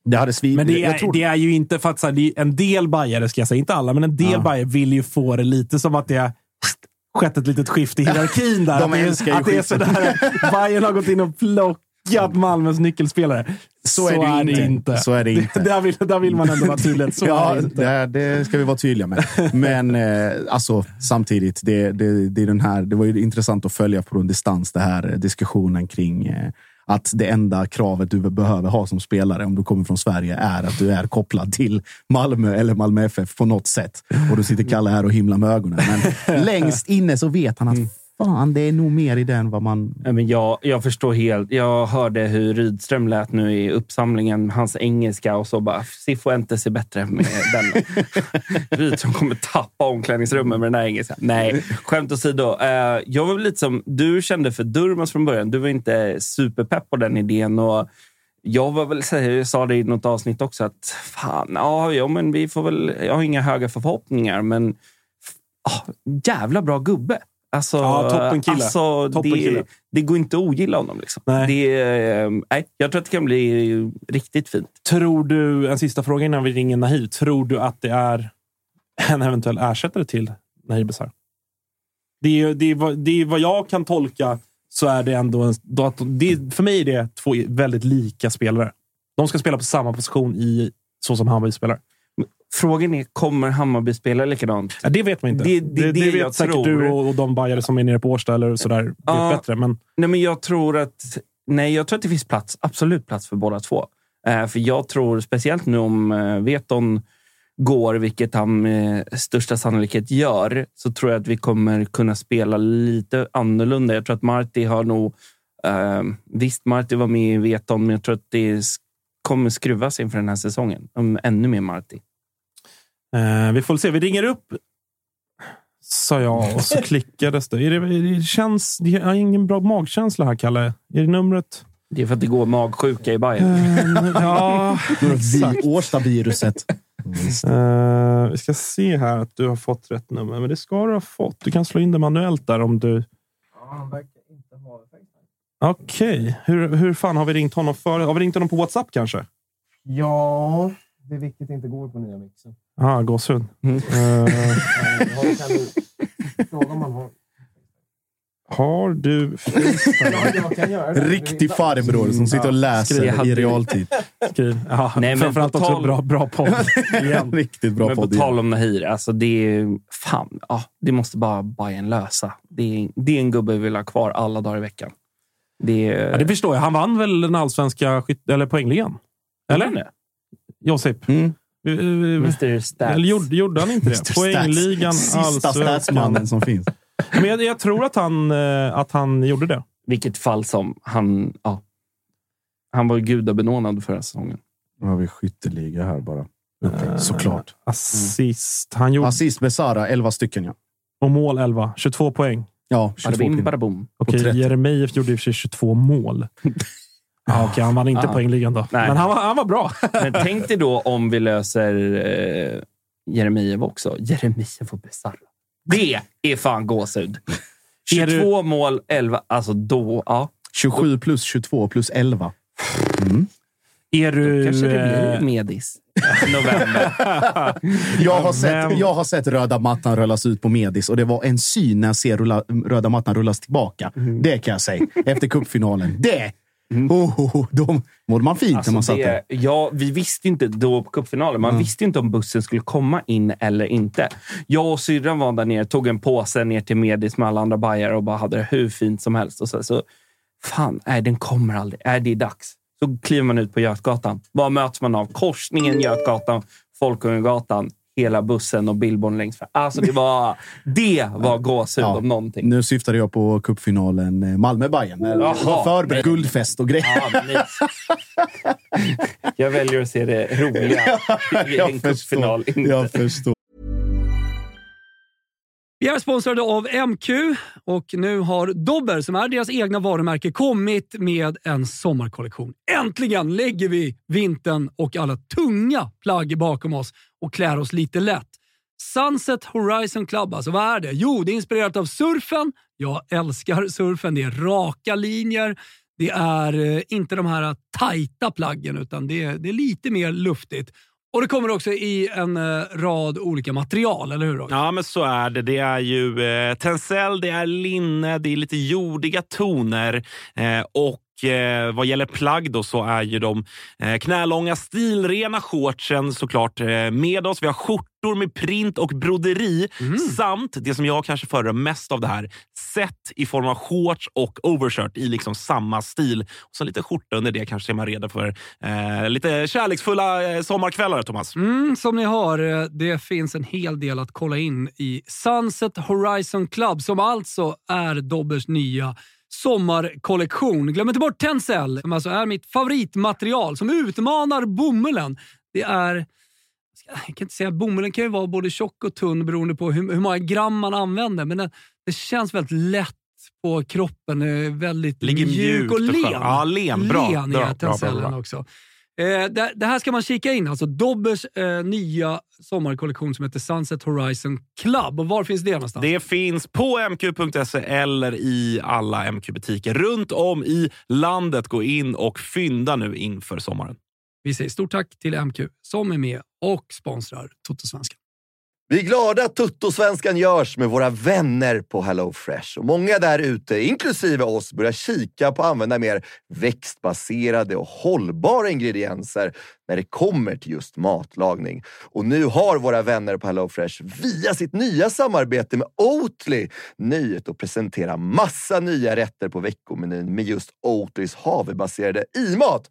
det hade svidit. Men det är, tror... det är ju inte för att så här, en del bajare, ska jag säga, inte alla, men en del ja. bajare vill ju få det lite som att det är skett ett litet skift i hierarkin där. De att ju att det är sådär, Bayern har gått in och plockat Malmös nyckelspelare. Så, så är, det, är inte. det, inte. Så är det inte. där, vill, där vill man ändå vara tydlig. Så ja, det, det, ska vi vara tydliga med. Men eh, alltså, samtidigt, det, det, det, är den här, det var ju intressant att följa på en distans, det här diskussionen kring eh, att det enda kravet du behöver ha som spelare om du kommer från Sverige är att du är kopplad till Malmö eller Malmö FF på något sätt. Och då sitter Kalle här och himlar med ögonen. Men längst inne så vet han att fan, det är nog mer i den vad man... men jag, jag förstår helt. Jag hörde hur Rydström lät nu i uppsamlingen, hans engelska och så bara, inte är bättre med den. Rydström kommer tappa omklädningsrummet med den här engelskan. Nej, skämt åsido. Uh, jag var lite som du kände för Durmaz från början. Du var inte superpepp på den idén. Och jag var väl, jag sa det i något avsnitt också, att fan, ja, ja men vi får väl... Jag har inga höga förhoppningar, men oh, jävla bra gubbe. Alltså, ja, toppenkille. Alltså, toppen det, det, går inte att ogilla honom. Liksom. Nej. Det, eh, nej, jag tror att det kan bli riktigt fint. Tror du, en sista fråga innan vi ringer Nahir. Tror du att det är en eventuell ersättare till Nahir Besar? Det är, det, är, det är vad jag kan tolka så är det ändå... En, det, för mig är det två väldigt lika spelare. De ska spela på samma position i så som Hammarby spelar. Frågan är, kommer Hammarby spela likadant? Ja, det vet man inte. Det, det, det, det vet säkert tror. du och, och de bajare som är nere på Årsta eller sådär vet ja, bättre. Men... Nej, men jag tror att... Nej, jag tror att det finns plats. Absolut plats för båda två. Eh, för jag tror, speciellt nu om eh, Veton går, vilket han med största sannolikhet gör, så tror jag att vi kommer kunna spela lite annorlunda. Jag tror att Marti har nog... Eh, visst, Marti var med i Veton, men jag tror att det kommer skruvas inför den här säsongen. Ännu mer Marti. Eh, vi får se. Vi ringer upp, sa jag och så klickades det. Är det, det känns, jag har ingen bra magkänsla här, Kalle. Är det numret? Det är för att det går magsjuka i Bayern. Uh, ja, Årsta-viruset. Uh, vi ska se här att du har fått rätt nummer, men det ska du ha fått. Du kan slå in det manuellt där om du... Okej, okay. hur, hur fan har vi ringt honom för? Har vi ringt honom på WhatsApp kanske? Ja, det är viktigt inte går på nya mixen. Ja, gåshud. Mm. Uh, man har... Du Riktig farbror som sitter och läser i realtid. Skriv. Ja, Nej, framförallt också tal... bra, bra podd. Riktigt bra men podd. På tal om Nahir, alltså det, är, fan, ja, det måste bara Bayern lösa. Det är, det är en gubbe vi vill ha kvar alla dagar i veckan. Det, är... ja, det förstår jag. Han vann väl den allsvenska eller poängligan? Eller? Mm. Josip? Mm. Mr Stats. Eller gjorde, gjorde han inte det? Poängligan, Sista statsmannen som finns. Men jag, jag, tror att han, eh, att han gjorde det. Vilket fall som. Han, ja. han var gudabenådad förra säsongen. Nu har vi skytteliga här bara. Okay, uh, såklart. Assist. Han gjorde... Assist med Sara, 11 stycken. Ja. Och mål 11. 22 poäng. Ja, 22 bim, bada Okej, Jeremejeff gjorde i och för sig 22 mål. Ah, Okej, okay, han vann inte ah. poängligan då. Nej. Men han var, han var bra. Men tänk dig då om vi löser eh, Jeremejeff också. Jeremejeff och Besara. Det är fan gåshud. 22 du... mål, 11. Alltså då, ja. 27 plus 22 plus 11. Mm. Är du... Då kanske det blir Medis. November. jag, har sett, jag har sett röda mattan rullas ut på Medis och det var en syn när jag ser rulla, röda mattan rullas tillbaka. Mm. Det kan jag säga. Efter cupfinalen. Det Mm. Oh, oh, oh, då mådde man fint alltså när man satt där. Ja, vi visste inte då på cupfinalen. Man mm. visste inte om bussen skulle komma in eller inte. Jag och syrran var där nere, tog en påse ner till Medis med alla andra bajar och bara hade det hur fint som helst. Och så, så fan, nej, den kommer aldrig. Nej, det är dags. Så kliver man ut på Götgatan. Vad möts man av? Korsningen Götgatan, Folkungagatan hela bussen och billboarden längst fram. Alltså det var, det var gåshud ja, om någonting. Nu syftade jag på cupfinalen eh, Malmö-Bajen. Förberedd guldfest och grejer. Ja, jag väljer att se det roliga i en cupfinal. Jag förstår. Vi är sponsrade av MQ och nu har Dobber, som är deras egna varumärke, kommit med en sommarkollektion. Äntligen lägger vi vintern och alla tunga plagg bakom oss och klär oss lite lätt. Sunset Horizon Club, alltså vad är det? Jo, det är inspirerat av surfen. Jag älskar surfen. Det är raka linjer. Det är eh, inte de här tajta plaggen, utan det är, det är lite mer luftigt. Och det kommer också i en eh, rad olika material, eller hur? Ja, men så är det. Det är ju eh, tencel, det är linne, det är lite jordiga toner eh, och Eh, vad gäller plagg då så är ju de eh, knälånga stilrena shortsen såklart med oss. Vi har skjortor med print och broderi mm. samt det som jag kanske föredrar mest av det här, set i form av shorts och overshirt i liksom samma stil. Och så lite skjorta under det kanske är man redo för eh, lite kärleksfulla eh, sommarkvällar, Thomas. Mm, som ni hör, eh, det finns en hel del att kolla in i Sunset Horizon Club som alltså är Dobbers nya sommarkollektion. Glöm inte bort Tencel, som alltså är mitt favoritmaterial som utmanar bomullen. Det är... Jag kan inte säga bomullen kan ju vara både tjock och tunn beroende på hur, hur många gram man använder, men det, det känns väldigt lätt på kroppen. Väldigt Ligger mjuk och len. Ja, len. Bra. len bra, är Tencellen också. Eh, det, det, här ska man kika in. Alltså Dobbers eh, nya sommarkollektion som heter Sunset Horizon Club. Och var finns det någonstans? Det finns på mq.se eller i alla MQ-butiker runt om i landet. Gå in och fynda nu inför sommaren. Vi säger stort tack till MQ som är med och sponsrar Toto-svenskan. Vi är glada att Tuttosvenskan görs med våra vänner på HelloFresh. Och många där ute, inklusive oss, börjar kika på att använda mer växtbaserade och hållbara ingredienser när det kommer till just matlagning. Och nu har våra vänner på HelloFresh via sitt nya samarbete med Oatly nöjet att presentera massa nya rätter på veckomenyn med just Oatlys havrebaserade i-mat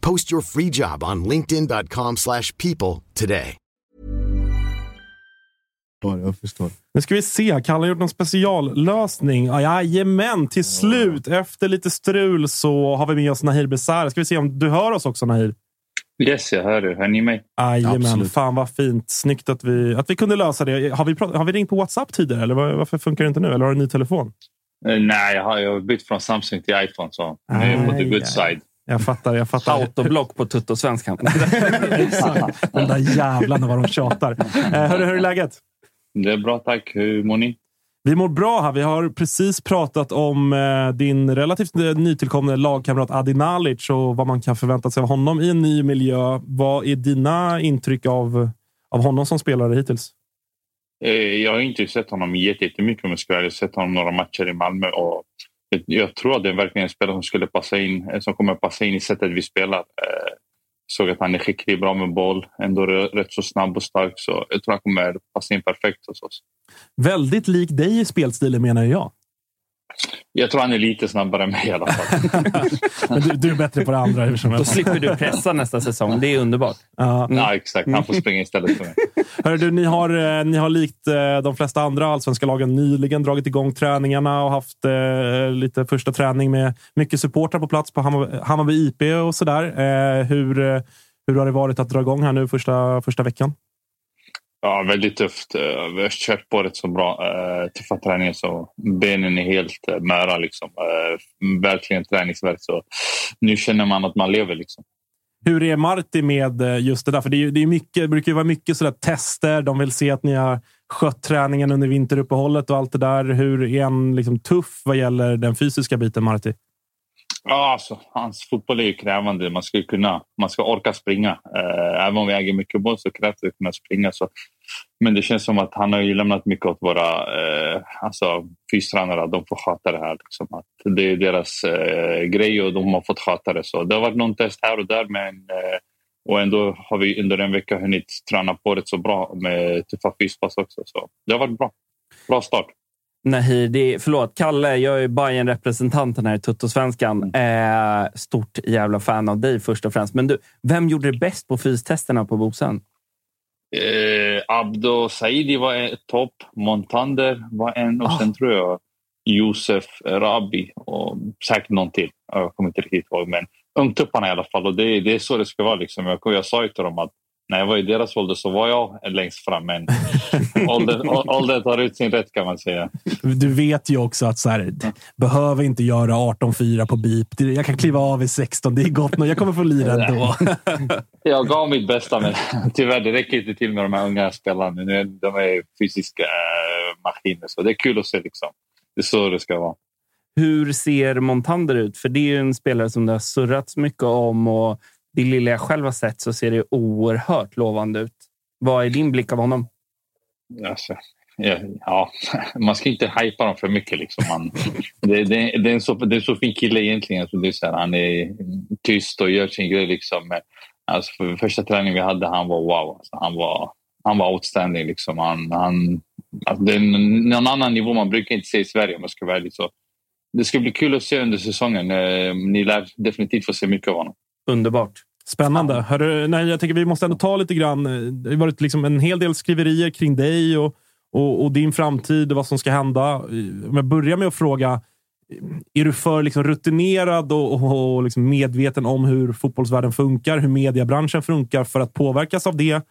Post your free job on linkedin.com/people today. Jag förstår. Nu ska vi se. Kalle har gjort någon speciallösning. Jajamän, till slut. Efter lite strul så har vi med oss Nahir Besara. Ska vi se om du hör oss också Nahir? Yes, jag hör er. Hör ni mig? Jajamän, fan vad fint. Snyggt att vi, att vi kunde lösa det. Har vi, har vi ringt på WhatsApp tidigare eller varför funkar det inte nu? Eller har du en ny telefon? Uh, nej, jag har, jag har bytt från Samsung till iPhone så nu är jag på the good side. Jag fattar. Jag fattar. Autoblock på tuttosvenskan. de där jävlarna vad de tjatar. Uh, hörru, hur är läget? Det är bra, tack. Hur mår ni? Vi mår bra här. Vi har precis pratat om eh, din relativt nytillkomna lagkamrat Adi Nalic och vad man kan förvänta sig av honom i en ny miljö. Vad är dina intryck av, av honom som spelare hittills? Eh, Jag har inte sett honom jätte- jättemycket om jag ska. Jag har sett honom några matcher i Malmö. Och jag- tror att det är verkligen en spelare som skulle passa in, eh, som kommer passa in i sättet vi spelar. Eh, såg att han är skicklig, bra med boll, ändå rätt så snabb och stark. Så jag tror han kommer passa in perfekt hos oss. Väldigt lik dig i spelstilen menar jag. Jag tror han är lite snabbare än mig i alla fall. Du, du är bättre på det andra. Hur som Då helst. slipper du pressa nästa säsong. Det är underbart. Ja. Ja, exakt. Han får springa istället för mig. Hörru, du, ni, har, eh, ni har likt eh, de flesta andra allsvenska lagen nyligen dragit igång träningarna och haft eh, lite första träning med mycket supportrar på plats på Hammar- Hammarby IP och sådär. Eh, hur, eh, hur har det varit att dra igång här nu första, första veckan? Ja, väldigt tufft. Eh, Vi har kört på rätt så bra. Eh, tuffa träningar så benen är helt eh, möra. Liksom. Eh, verkligen träningsvärk. Så nu känner man att man lever. Liksom. Hur är Marti med just det där? För det, är, det, är mycket, det brukar ju vara mycket sådär tester. De vill se att ni har skött träningen under vinteruppehållet och allt det där. Hur är han liksom tuff vad gäller den fysiska biten, Marti? Ja, alltså, hans fotboll är ju krävande. Man ska, ju kunna, man ska orka springa. Eh, även om vi äger mycket boll så krävs det att kunna springa. Så. Men det känns som att han har ju lämnat mycket åt våra eh, alltså, fystränare. De får sköta det här. Liksom. Att det är deras eh, grej och de har fått sköta det. Så det har varit någon test här och där. Men, eh, och ändå har vi under en vecka hunnit träna på det så bra med tuffa fyspass också. Så det har varit bra. Bra start. Nahir, det är, förlåt, Kalle, jag är bayern representanten här i Tuttosvenskan. Eh, stort jävla fan av dig först och främst. Men du, vem gjorde det bäst på fystesterna på Bosön? Eh, Abdo Saidi var en topp. Montander var en. Och sen tror jag Josef Rabi och säkert någon till. Jag kommer inte riktigt ihåg. Men ungtupparna i alla fall. Och det, det är så det ska vara. Liksom. Jag, jag sa ju till dem att när jag var i deras ålder så var jag längst fram. Men åldern, åldern tar ut sin rätt kan man säga. Du vet ju också att så här, behöver inte göra 18-4 på. Det- Jag kan kliva av i 16. Det är gott nog. Jag kommer få lira ändå. Jag gav mitt bästa men tyvärr det räcker inte till med de här unga spelarna. Nu är- De är fysiska eh, maskiner. Så det är kul att se. Liksom. Det är så det ska vara. Hur ser Montander ut? För det är ju en spelare som det har surrats mycket om och det lilla jag själv har sett så ser det oerhört lovande ut. Vad är din blick av honom? Alltså, ja, man ska inte hypa dem för mycket. Liksom. Han, det, det, det, är en så, det är en så fin kille egentligen. Alltså, det är så här, han är tyst och gör sin grej. Liksom. Alltså, för första träningen vi hade, han var wow. Alltså, han, var, han var outstanding. Liksom. Han, han, alltså, det är en- någon annan nivå man brukar inte se i Sverige om jag ska vara ärlig. Så det ska bli kul att se under säsongen. Eh, ni lär definitivt få se mycket av honom. Underbart. Spännande. Hörru, nej, jag tycker vi måste ändå ta lite grann. Det har varit liksom en hel del skriverier kring dig och, och, och din framtid och vad som ska hända. Om jag börjar med att fråga. Är du för liksom rutinerad och, och, och liksom medveten om hur fotbollsvärlden funkar, hur mediebranschen funkar för att påverkas av det?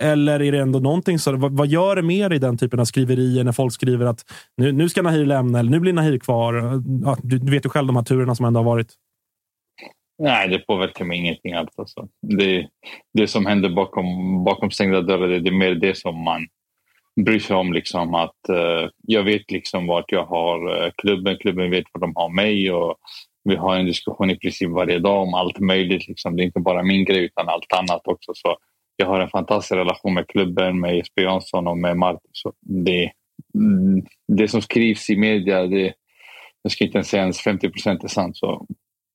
Eller är det ändå någonting så, vad, vad gör det mer i den typen av skriverier när folk skriver att nu, nu ska Nahir lämna eller nu blir Nahir kvar? Ja, du, du vet ju själv de här turerna som ändå har varit. Nej, det påverkar mig ingenting alls. Alltså. Det, det som händer bakom, bakom stängda dörrar, det, det är mer det som man bryr sig om. Liksom, att, uh, jag vet liksom vart jag har uh, klubben, klubben vet var de har mig. Och vi har en diskussion i princip varje dag om allt möjligt. Liksom. Det är inte bara min grej utan allt annat också. Så jag har en fantastisk relation med klubben, med Jesper Jansson och med Martin. Så det, mm, det som skrivs i media, det, jag ska inte ens säga ens 50 procent är sant. Så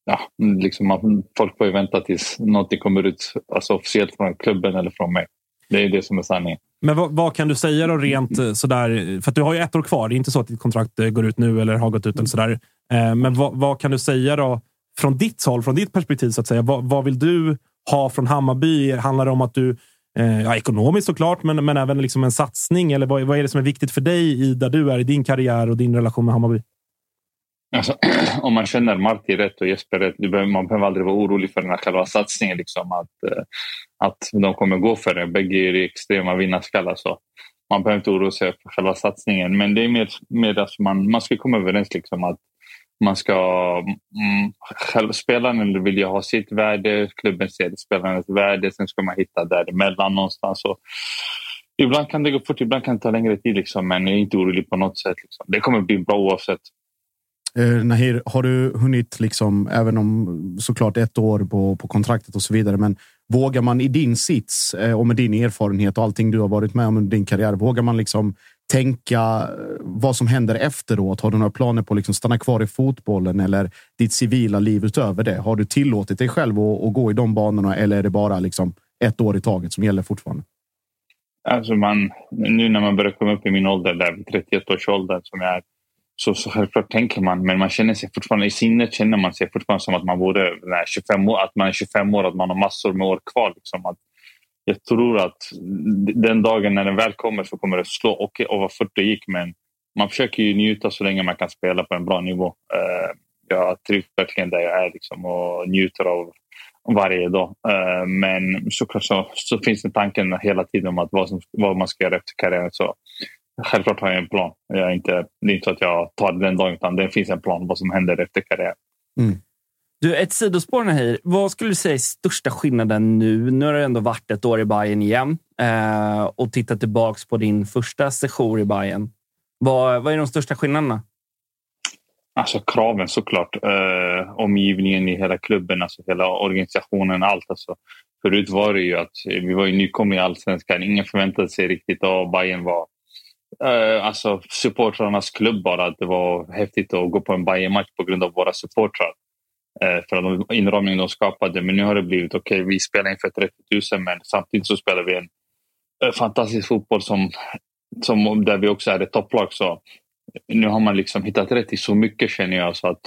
ja, mm, liksom man, folk får ju vänta tills någonting kommer ut alltså officiellt från klubben eller från mig. Det är det som är sanningen. Men vad, vad kan du säga då rent eh, sådär? För att du har ju ett år kvar. Det är inte så att ditt kontrakt eh, går ut nu eller har gått ut eller sådär. Eh, men vad, vad kan du säga då från ditt håll, från ditt perspektiv så att säga? Vad, vad vill du ha från Hammarby? Handlar det om att du Ja, ekonomiskt såklart, men, men även liksom en satsning? Eller vad, vad är det som är viktigt för dig i där du är i din karriär och din relation med Hammarby? Alltså, om man känner Marti rätt och Jesper rätt, behöver, man behöver aldrig vara orolig för den här själva satsningen. Liksom, att, eh, att de kommer gå för det. Bägge är extrema vinnarskallar. Så man behöver inte oroa sig för själva satsningen. Men det är mer, mer att man, man ska komma överens liksom, att man ska... Mm, själv, spelaren vill ju ha sitt värde, klubben ser spelarens värde. Sen ska man hitta däremellan någonstans. Och ibland kan det gå fort, ibland kan det ta längre tid. Liksom, men jag är inte orolig på något sätt. Liksom. Det kommer bli bra oavsett. Eh, Nahir, har du hunnit, liksom, även om såklart ett år på, på kontraktet och så vidare, men Vågar man i din sits eh, och med din erfarenhet och allting du har varit med om under din karriär, vågar man liksom tänka eh, vad som händer efteråt? Har du några planer på att liksom stanna kvar i fotbollen eller ditt civila liv utöver det? Har du tillåtit dig själv att, att gå i de banorna eller är det bara liksom ett år i taget som gäller fortfarande? Alltså man, nu när man börjar komma upp i min ålder, där 31 års ålder som jag är, så, så självklart tänker man, men man känner sig fortfarande, i sinnet känner man sig fortfarande som att man vore 25 år, att man är 25 år, att man har massor med år kvar. Liksom, att jag tror att den dagen när den väl kommer så kommer det slå och, och vad fort det gick, men man försöker ju njuta så länge man kan spela på en bra nivå. Uh, jag trivs verkligen där jag är liksom, och njuter av varje dag. Uh, men såklart så, så finns det tanken hela tiden om att vad, som, vad man ska göra efter karriären. Så Självklart har jag en plan. Jag är inte, det är inte så att jag tar den dagen, utan det finns en plan vad som händer efter karriären. Mm. Du, ett sidospår här. Vad skulle du säga är största skillnaden nu? Nu har du ändå varit ett år i Bayern igen eh, och tittat tillbaka på din första session i Bayern. Vad, vad är de största skillnaderna? Alltså kraven såklart. Eh, omgivningen i hela klubben, alltså hela organisationen, allt. Alltså. Förut var det ju att vi var ju nykomna i allsvenskan. Ingen förväntade sig riktigt att Bayern var Uh, alltså supportrarnas klubb bara. Att det var häftigt att gå på en Bayern-match på grund av våra supportrar. Uh, för de inramningen de skapade. Men nu har det blivit okej, okay, vi spelar inför 30 000 men samtidigt så spelar vi en uh, fantastisk fotboll som, som, där vi också är ett topplag. Så nu har man liksom hittat rätt i så mycket känner jag. Så att,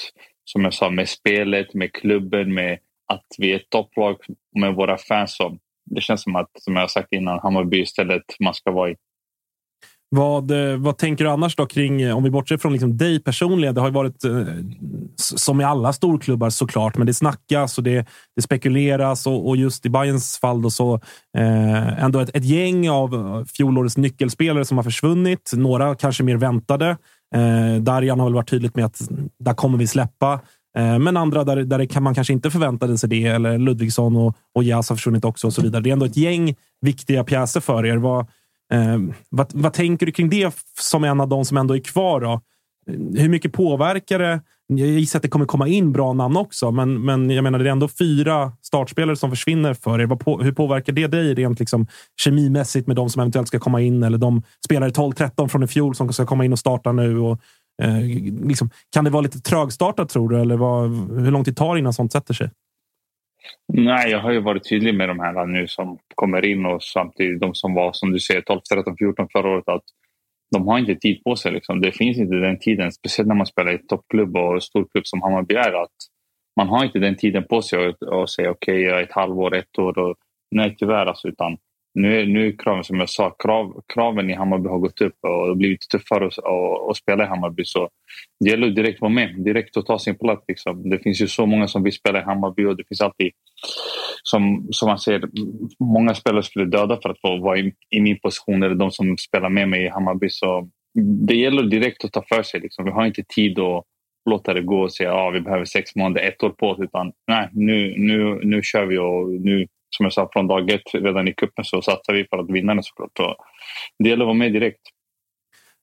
som jag sa, med spelet, med klubben, med att vi är ett topplag med våra fans. Så det känns som att, som jag sagt innan, Hammarby istället man ska vara i. Vad, eh, vad tänker du annars då kring, eh, om vi bortser från liksom dig personligen? Det har ju varit, eh, som i alla storklubbar såklart, men det snackas och det, det spekuleras och, och, just i Bayerns fall då så eh, ändå ett, ett gäng av fjolårets nyckelspelare som har försvunnit. Några kanske mer väntade. Eh, Darjan har väl varit tydligt med att där kommer vi släppa. Men andra där, där kan man kanske inte förväntade sig det. Eller Ludvigsson och, och Jas har försvunnit också och så vidare. Det är ändå ett gäng viktiga pjäser för er. Vad, Eh, vad, vad, tänker du kring det som en av de som ändå är kvar? Då? Eh, hur mycket påverkar det? Jag gissar att det kommer komma in bra namn också, men, men jag menar, det är ändå fyra startspelare som försvinner för er. På, hur påverkar det dig rent liksom, kemimässigt med de som eventuellt ska komma in eller de spelare 12-13 från i fjol som ska komma in och starta nu? Och, eh, liksom, kan det vara lite trögstartat tror du? Eller vad, hur lång tid tar det innan sånt sätter sig? Nej, jag har ju varit tydlig med de här nu som kommer in och samtidigt de som var som du säger 12, 13, 14 förra året att de har inte tid på sig. Liksom. Det finns inte den tiden, speciellt när man spelar i toppklubb och storklubb som Hammarby är. Att man har inte den tiden på sig att säga okej, okay, ett halvår, ett år. Och, nej, tyvärr. Alltså, utan nu är, nu kraven, som jag sa, krav, kraven i Hammarby har gått upp och det blivit tuffare att, att, att spela i Hammarby. Så det gäller att direkt vara med, direkt att ta sin plats. Liksom. Det finns ju så många som vill spela i Hammarby och det finns alltid, som, som man ser, många spelare skulle döda för att få vara i, i min position eller de som spelar med mig i Hammarby. Så det gäller direkt att ta för sig. Liksom. Vi har inte tid att låta det gå och säga att ah, vi behöver sex månader, ett år på oss. Utan nej, nu, nu, nu kör vi och nu som jag sa från dag ett redan i cupen så satsar vi på att vinna den såklart. Och det gäller att vara med direkt.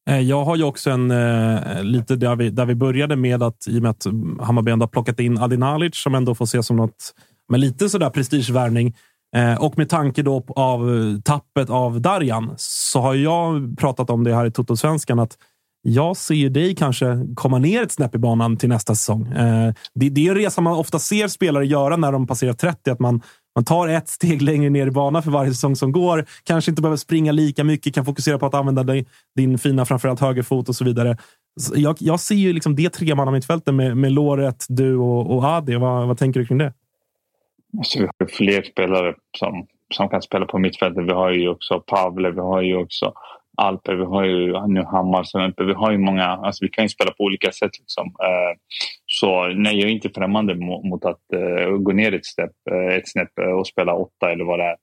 Eh, jag har ju också en eh, lite där vi, där vi började med att i och med att Hammarby ändå har plockat in Adi Nalic som ändå får ses som något med lite sådär prestigevärvning. Eh, och med tanke då av eh, tappet av Darjan så har jag pratat om det här i Toto-svenskan att jag ser dig kanske komma ner ett snäpp i banan till nästa säsong. Eh, det, det är en resa man ofta ser spelare göra när de passerar 30, att man man tar ett steg längre ner i banan för varje säsong som går. Kanske inte behöver springa lika mycket, kan fokusera på att använda din, din fina framförallt högerfot och så vidare. Så jag, jag ser ju liksom det tremannamittfältet med, med Låret, du och, och Adi. Vad, vad tänker du kring det? Alltså, vi har fler spelare som, som kan spela på mittfältet. Vi har ju också Pavle, vi har ju också Alper, vi har ju nu Hammar Vi har ju många, alltså vi kan ju spela på olika sätt. Liksom. Eh, så nej, jag är inte främmande mot, att uh, gå ner ett, step, uh, eh, ett snäpp eh, och spela åtta eller vad det är.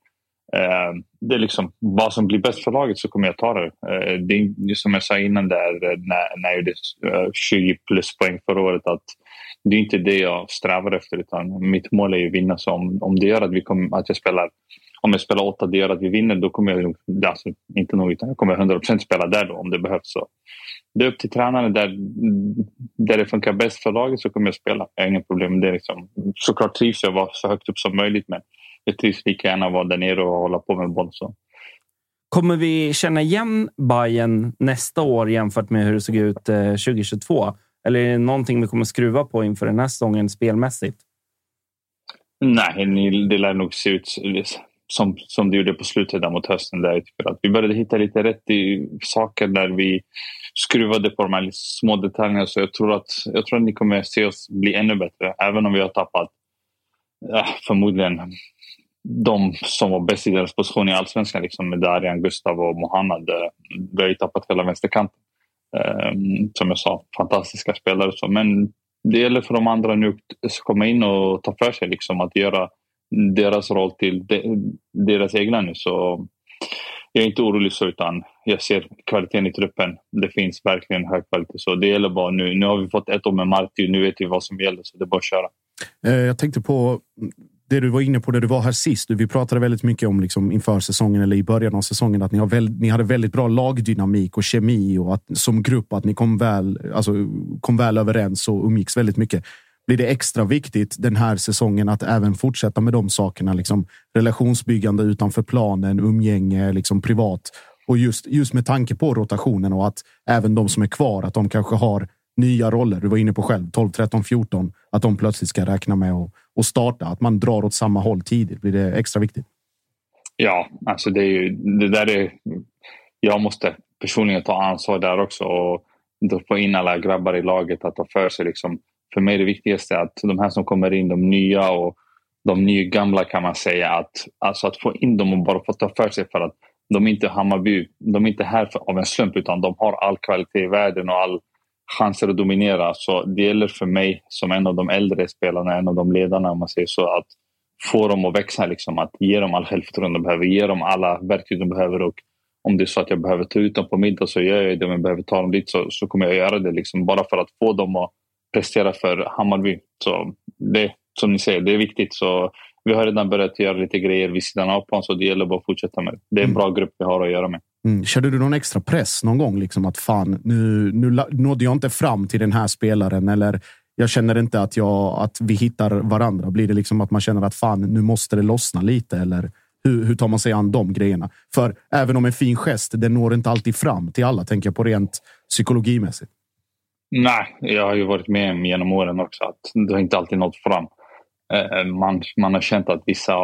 det är liksom vad som blir bäst för laget så kommer jag ta det. det är som jag sa innan där när, när jag gjorde 20 plus poäng förra året att det är inte det jag strävar efter utan mitt mål är att vinna. Så om, om det gör att, vi kom, att jag spelar om jag spelar åtta det gör att vi vinner, då kommer jag alltså, inte nog utan jag kommer 100% spela där då om det behövs. Så det är upp till tränaren. Där, där det funkar bäst för laget så kommer jag spela. Jag har inga problem med det. Liksom. Såklart trivs jag att vara så högt upp som möjligt men jag trivs lika gärna vara där nere och hålla på med boll. Så. Kommer vi känna igen Bayern nästa år jämfört med hur det såg ut 2022? Eller är det någonting vi kommer skruva på inför den här säsongen spelmässigt? Nej, det lär nog se ut som, som det gjorde på slutet där mot hösten. Där jag tycker att vi började hitta lite rätt i saker där vi skruvade på de här små detaljerna. Så jag tror att, jag tror att ni kommer se oss bli ännu bättre. Även om vi har tappat ja, förmodligen de som var bäst i deras position i allsvenskan. Liksom med Darian, Gustav och Mohammad. Vi har ju tappat hela vänsterkanten. Um, som jag sa, fantastiska spelare. Så. Men det gäller för de andra nu att komma in och ta för sig. Liksom, att göra deras roll till de, deras egna nu. Så jag är inte orolig så utan jag ser kvaliteten i truppen. Det finns verkligen hög kvalitet. Så det gäller bara nu. Nu har vi fått ett år med Marti. Nu vet vi vad som gäller. Så det är bara att köra. Eh, jag tänkte på det du var inne på när du var här sist. Vi pratade väldigt mycket om liksom inför säsongen eller i början av säsongen att ni, har väl, ni hade väldigt bra lagdynamik och kemi och att som grupp att ni kom väl, alltså, kom väl överens och umgicks väldigt mycket blir det extra viktigt den här säsongen att även fortsätta med de sakerna. Liksom relationsbyggande utanför planen, umgänge, liksom privat. Och just, just med tanke på rotationen och att även de som är kvar, att de kanske har nya roller. Du var inne på själv, 12, 13, 14. Att de plötsligt ska räkna med att, och starta. Att man drar åt samma håll tidigt. Blir det extra viktigt? Ja, alltså det är ju det där är. Jag måste personligen ta ansvar där också och få in alla grabbar i laget att ta för sig. Liksom, för mig är det viktigaste att de här som kommer in, de nya och de nygamla kan man säga, att, alltså att få in dem och bara få ta för sig för att de är inte Hammarby, de är inte här för, av en slump utan de har all kvalitet i världen och all chanser att dominera. Så det gäller för mig som en av de äldre spelarna, en av de ledarna om man säger så, att få dem att växa, liksom, att ge dem all självförtroende de behöver, ge dem alla verktyg de behöver och om det är så att jag behöver ta ut dem på middag så gör jag det. Om jag behöver ta dem dit så, så kommer jag göra det. Liksom, bara för att få dem att prestera för Hammarby. Så det, som ni säger, det är viktigt. Så vi har redan börjat göra lite grejer vid sidan av plan, så det gäller bara att fortsätta med det. Det är en mm. bra grupp vi har att göra med. Mm. Kände du någon extra press någon gång? Liksom att fan, nu, nu nådde jag inte fram till den här spelaren eller jag känner inte att, jag, att vi hittar varandra. Blir det liksom att man känner att fan, nu måste det lossna lite? Eller hur, hur tar man sig an de grejerna? För även om en fin gest, den når inte alltid fram till alla, tänker jag på rent psykologimässigt. Nej, jag har ju varit med genom åren också att det har inte alltid nått fram. Eh, man, man har känt att vissa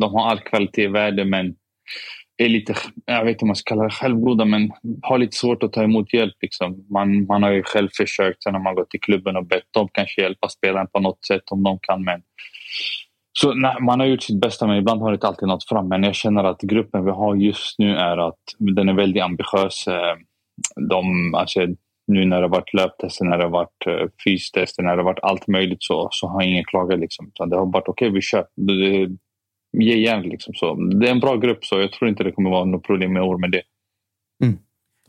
de har all kvalitet i världen men är lite, jag vet inte om man ska kalla det självgoda, men har lite svårt att ta emot hjälp. Liksom. Man, man har ju själv försökt, sen har man gått till klubben och bett dem kanske hjälpa spelaren på något sätt om de kan. Men... Så nej, man har gjort sitt bästa, men ibland har det inte alltid nått fram. Men jag känner att gruppen vi har just nu är att den är väldigt ambitiös. Eh, de, alltså, nu när det har varit löptester, när det har varit uh, fystester, när det har varit allt möjligt så, så har ingen klagat. Liksom. det har varit okej, okay, vi kör. Ge igen. Liksom. Så det är en bra grupp, så jag tror inte det kommer vara något problem med år med det. Mm.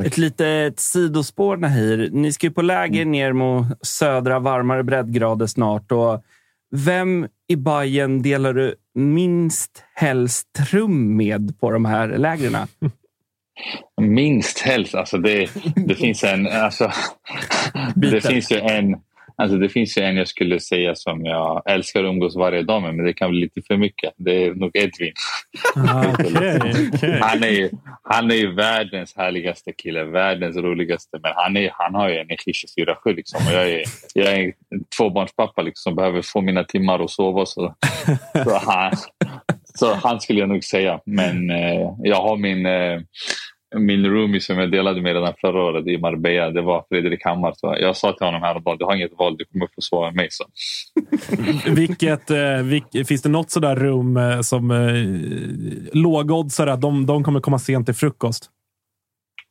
Ett litet sidospår, Nahir. Ni ska ju på läger mm. ner mot södra, varmare breddgrader snart. Och vem i Bayern delar du minst helst rum med på de här lägren? Minst helst? Alltså det, det finns en... Alltså, det finns ju en... Alltså det finns ju en jag skulle säga som jag älskar att umgås varje dag med, men det kan bli lite för mycket. Det är nog Edvin. Ah, okay, okay. Han, är ju, han är ju världens härligaste kille, världens roligaste. Men han, är, han har ju energi 24-7. Liksom. jag, är, jag är tvåbarnspappa liksom, som behöver få mina timmar och sova. Så, så, han, så han skulle jag nog säga. Men eh, jag har min... Eh, min roomie som jag delade med redan förra året i Marbella, det var Fredrik Hammar. Så jag sa till honom häromdagen, du har inget val, du kommer få med mig. Så. Vilket, eh, vilk, finns det något sådär rum eh, som eh, lågoddsare, de, de kommer komma sent till frukost?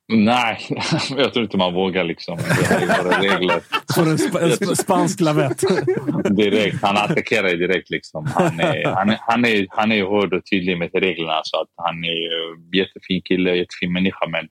Nej, jag tror inte man vågar. Liksom. Regler. Får en sp sp spansk lavett? direkt. Han attackerar direkt. Liksom. Han, är, han, är, han, är, han är hård och tydlig med reglerna. Så att han är en jättefin kille, jättefin människa. Men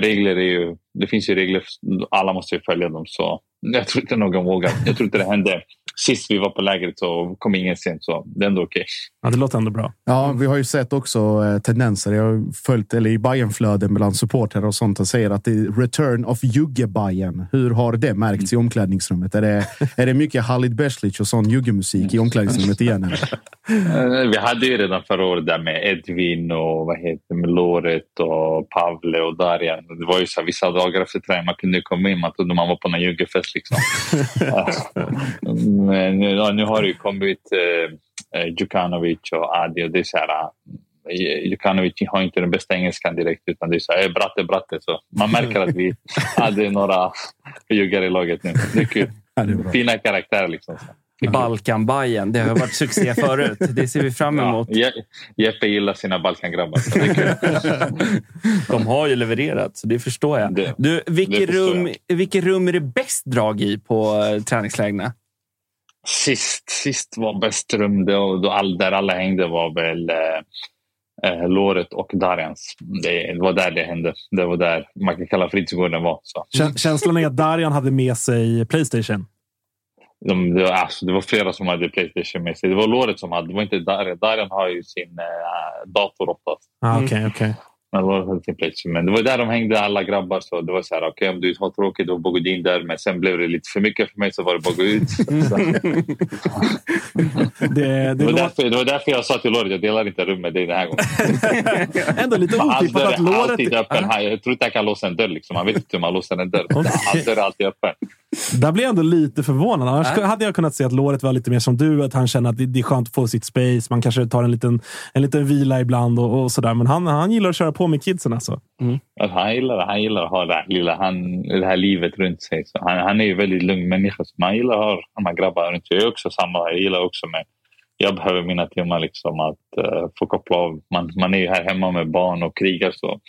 regler är ju, det finns ju regler. Alla måste ju följa dem. Så jag tror inte någon vågar. Jag tror inte det hände sist vi var på lägret så kom ingen sent, så det är ändå okej. Okay. Ja, det låter ändå bra. Ja, vi har ju sett också eh, tendenser. Jag har följt eller i Bayern-flöden bland supportrar och sånt och säger att det är return of jugge bayern Hur har det märkts i omklädningsrummet? Är det, är det mycket Halid Beslic och sån juggemusik i omklädningsrummet igen? Eh, Vi hade ju redan förra året där med Edvin och vad heter med Loret och Pavle och Darjan. Det var ju så här, vissa dagar efter träning man kunde komma in, man trodde man var på någon juggerfest liksom. Men nu, ja, nu har det ju kommit eh, eh, Djukanovic och Adi och det är så här, eh, Djukanovic har inte den bästa engelskan direkt utan det är så här, eh, bratte, bratte. Så man märker att vi hade några juggare i laget nu. Det är kul. Fina karaktärer liksom. Balkanbajen. Det har varit succé förut. Det ser vi fram emot. Ja, Je- Jeppe gillar sina Balkangrabbar. De har ju levererat, så det förstår jag. Det- du, vilket, det förstår rum, vilket rum är det bäst drag i på träningslägren? Sist, sist var bäst rum, då, då all, där alla hängde var väl eh, eh, Låret och Darjans. Det, det var där det hände. Det var där man kan kalla Fritzgården var. Så. Kä- Känslan är att Darjan hade med sig Playstation. De, det, var, alltså, det var flera som hade Playstation med sig. Det var Låret som hade, det var inte Darjan. Darjan har ju sin eh, dator oftast. Ah, Okej, okej. Men, Låret hade sin Playstation. Men det var där de hängde alla grabbar. Så det var så här, okej om du har tråkigt då får gå in där. Men sen blev det lite för mycket för mig så var det bara att gå ut. Det, det det, var därför, det var därför jag sa till Låret jag delar inte rum med dig den här gången. ändå lite otippat att är låret... alltid öppen. Jag tror inte jag kan låsa en dörr. Liksom. Man vet inte hur man låser en dörr. All dörr är alltid öppen. Där blir jag ändå lite förvånad. Annars hade jag kunnat se att låret var lite mer som du. Att han känner att det, är skönt att få sitt space. Man kanske tar en liten, en liten vila ibland och, och sådär. Men han, han gillar att köra på med kidsen alltså. Att han, gillar, han gillar att ha det här, lilla, han, det här livet runt sig. Så han, han är ju väldigt lugn människa. Så man gillar att ha de här grabbarna runt sig. Jag är också samma. Jag gillar också med jag behöver mina timmar liksom att uh, få koppla av. Man, man är ju här hemma med barn och krigar. Så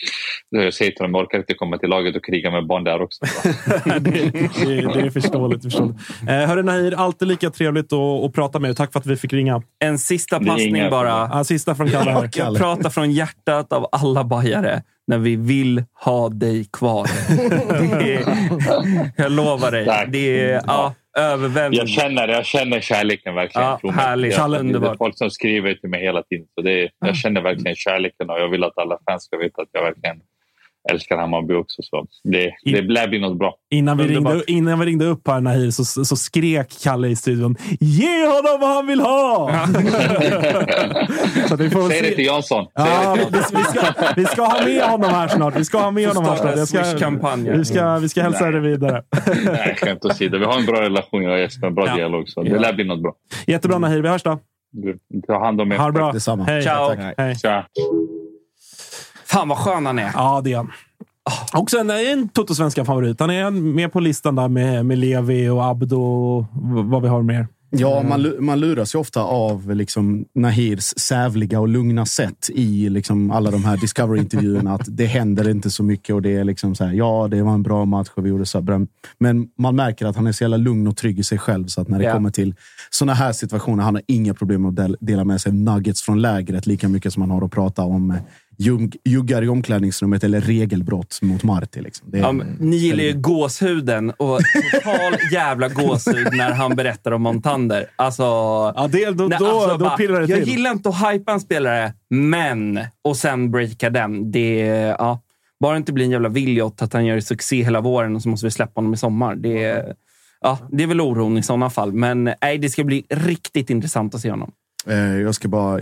jag säger till dem, jag orkar inte komma till laget och kriga med barn där också. det, det, det är förståeligt. förståeligt. Eh, hörru Nahir, alltid lika trevligt att, att prata med dig. Tack för att vi fick ringa. En sista passning bara. Ja, sista från Kalle. här. Jag pratar från hjärtat av alla bajare när vi vill ha dig kvar. Det är, jag lovar dig. Tack. Det är ja, överväldigande. Jag känner, jag känner kärleken verkligen. Ja, härligt. Jag, det är folk som skriver till mig hela tiden. Så det är, jag känner verkligen kärleken och jag vill att alla fans ska veta att jag verkligen älskar Hammarby också. Så det, det lär bli något bra. Innan vi, ringde, innan vi ringde upp här Nahir så, så skrek Kalle i studion Ge honom vad han vill ha! så vi får Säg det till Jansson. Ja, vi, vi, ska, vi ska ha med honom här snart. Vi ska ha med honom här snart. Jag ska, vi, ska, vi ska hälsa det vidare. Nej, skämt åsido. Vi har en bra relation jag och Jesper. En bra Ja. dialog. Så det lär bli något bra. Jättebra Nahir, vi hörs då. Ta hand om er. Ha det bra. Detsamma. Hej. Ciao. Tack. Hej. Tja. Fan vad skön han är. Ja, det är han. Också en, en Toto-svenska favorit. Han är med på listan där med, med Levi och Abdo och vad vi har mer. Ja, man, man luras ju ofta av liksom, Nahirs sävliga och lugna sätt i liksom, alla de här Discovery-intervjuerna. Att det händer inte så mycket och det är liksom så här, ja, det var en bra match och vi gjorde så bra. Men man märker att han är så jävla lugn och trygg i sig själv. Så att när det Ja. kommer till såna här situationer, han har inga problem att del- dela med sig nuggets från lägret lika mycket som han har att prata om eh, juggar i omklädningsrummet eller regelbrott mot Marti. Liksom. Är, Ja, ni gillar ju gåshuden och total jävla gåshud när han berättar om Montander. Alltså, Ja, det, då, nej, då, alltså då bara, pirrar det Jag till. gillar inte att hypa en spelare, men... Och sen breaka den. Det, ja, bara det inte blir en jävla Williot att han gör succé hela våren och så måste vi släppa honom i sommar. Det, ja, det är väl oron i sådana fall. Men nej, det ska bli riktigt intressant att se honom. Eh, Jag ska bara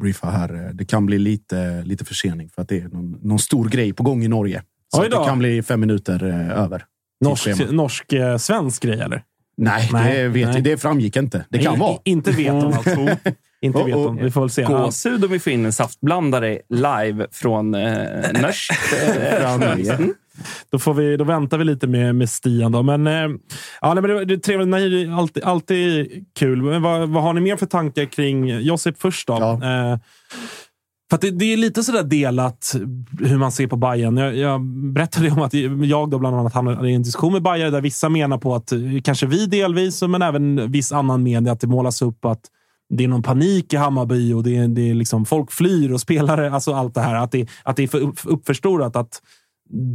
briefa här. Eh, Det kan bli lite, lite försening för att det är någon, någon stor grej på gång i Norge. Så det kan bli fem minuter eh, över. Norsk, norsk svensk grej, eller? Nej, Nej, det, vet, nej. det framgick inte. Det kan I- vara. Inte vet hon alltså. Inte Oh, vet oh. hon. Vi får väl se. Gåshud om vi får in en saftblandare live från eh, Nörs. Då, får vi, då väntar vi lite med, med Stian. Då. Men, eh, ja, nej, men det, det är trevligt. Nej, alltid, alltid kul. Men vad, vad har ni mer för tankar kring Josip först? Då? Ja. Eh, för det, det är lite sådär delat hur man ser på Bayern. Jag, jag berättade om att jag då bland annat hamnade i en diskussion med Bayern där vissa menar på att, eh, kanske vi delvis, men även viss annan media, att det målas upp att det är någon panik i Hammarby och det är, det är liksom folk flyr och spelare, alltså allt det här. Att det, att det är för upp, uppförstorat. Att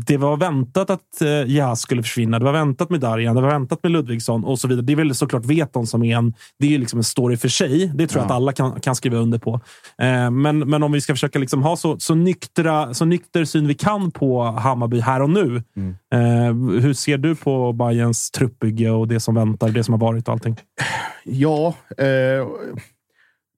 det var väntat att eh, Jas skulle försvinna. Det var väntat med Darjan, det var väntat med Ludvigsson och så vidare. Det är väl såklart Veton som är en, det är ju liksom en story för sig. Det tror jag Ja. att alla kan, kan skriva under på. Eh, men, men om vi ska försöka liksom ha så, så, nyktra, så nykter syn vi kan på Hammarby här och nu. Mm. Eh, hur ser du på Bayerns truppbygge och det som väntar, det som har varit och allting? Ja, eh,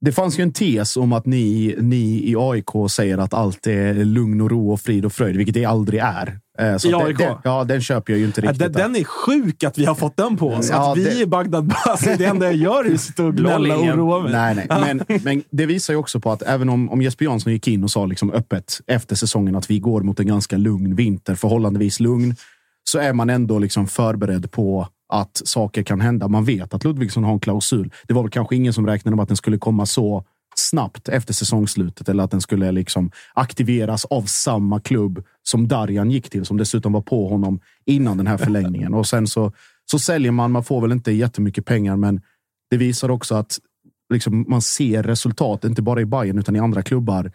Det fanns ju en tes om att ni, ni i AIK säger att allt är lugn och ro och frid och fröjd, vilket det aldrig är. Eh, Så I AIK? det- ja, den köper jag ju inte Ja, riktigt. den, den är sjuk att vi har fått den på oss. Ja, att vi det- är Bagdad Bass. Det enda jag gör är att sitta och gnälla och oroa mig. Nej, nej. Men, men det visar ju också på att även om, om Jesper Jansson gick in och sa liksom öppet efter säsongen att vi går mot en ganska lugn vinter, förhållandevis lugn, så är man ändå liksom förberedd på att saker kan hända. Man vet att Ludvigsson har en klausul. Det var väl kanske ingen som räknade med att den skulle komma så snabbt efter säsongslutet eller att den skulle liksom aktiveras av samma klubb som Darjan gick till, som dessutom var på honom innan den här förlängningen. Och sen så, så säljer man. Man får väl inte jättemycket pengar, men det visar också att liksom, man ser resultat, inte bara i Bayern utan i andra klubbar.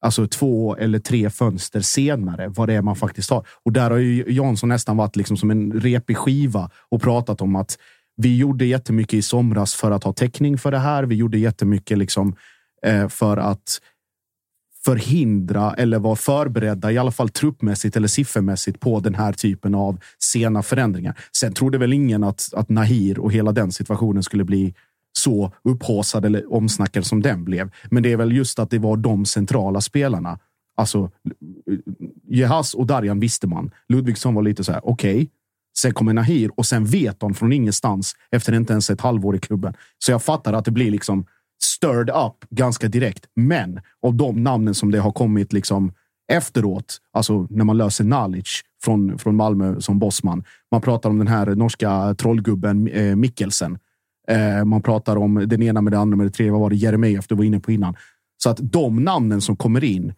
Alltså två eller tre fönster senare, vad det är man faktiskt har. Och där har ju Jansson nästan varit liksom som en repig skiva och pratat om att vi gjorde jättemycket i somras för att ha täckning för det här. Vi gjorde jättemycket liksom, eh, för att förhindra eller vara förberedda, i alla fall truppmässigt eller siffermässigt, på den här typen av sena förändringar. Sen trodde väl ingen att, att Nahir och hela den situationen skulle bli så upphaussad eller omsnackad som den blev. Men det är väl just att det var de centrala spelarna. Alltså, Jehas och Darjan visste man. Ludvigsson var lite så här, okej. Sen kommer Nahir och sen vet de från ingenstans efter inte ens ett halvår i klubben. Så jag fattar att det blir liksom stirred up ganska direkt. Men av de namnen som det har kommit liksom efteråt, alltså när man löser Nalic från, från Malmö som bossman. Man pratar om den här norska trollgubben eh, Mikkelsen. Eh, man pratar om den ena med det andra med det tredje. Vad var det? Jeremejeff du var inne på innan. Så att de namnen som kommer in,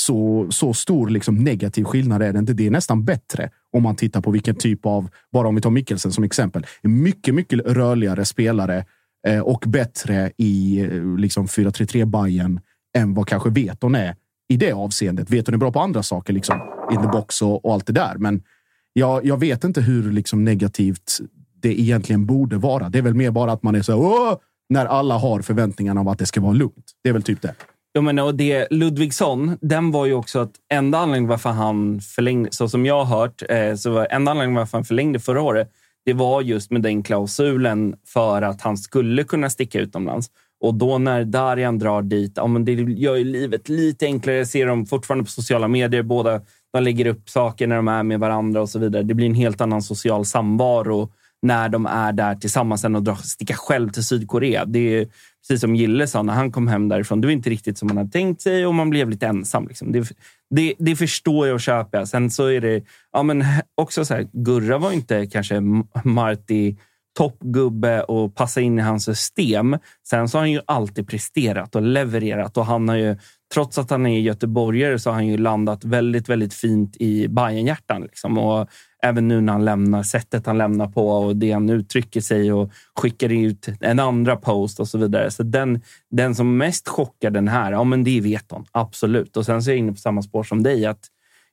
så, så stor liksom negativ skillnad är det inte. Det är nästan bättre om man tittar på vilken typ av, bara om vi tar Mikkelsen som exempel, mycket, mycket rörligare spelare eh, och bättre i eh, liksom 4-3-3 Bayern än vad kanske Veton är i det avseendet. Veton är bra på andra saker, liksom in the box och, och allt det där. Men jag, jag vet inte hur liksom negativt det egentligen borde vara. Det är väl mer bara att man är så här, Åh! när alla har förväntningarna om att det ska vara lugnt. Det är väl typ det. Jag menar, och det, Ludvigsson, den var ju också att enda anledningen varför han förlängde, så som jag har hört, eh, så var enda anledningen varför han förlängde förra året, det var just med den klausulen för att han skulle kunna sticka utomlands. Och då när Darian drar dit, ja, men det gör ju livet lite enklare. Jag ser dem fortfarande på sociala medier. Båda de lägger upp saker när de är med varandra och så vidare. Det blir en helt annan social samvaro när de är där tillsammans än att dra, sticka själv till Sydkorea. Det är precis som Gille sa när han kom hem därifrån. Det var inte riktigt som man hade tänkt sig och man blev lite ensam. Liksom. Det, det, det förstår jag och köper jag. Sen så är det ja, men också så här, Gurra var inte kanske Marti toppgubbe och passa in i hans system. Sen så har han ju alltid presterat och levererat och han har ju, trots att han är göteborgare, så har han ju landat väldigt, väldigt fint i Bajenhjärtan. Liksom. Och även nu när han lämnar, sättet han lämnar på och det han uttrycker sig och skickar ut en andra post och så vidare. Så den, den som mest chockar den här, ja men det är Veton. Absolut. Och sen så är jag inne på samma spår som dig. att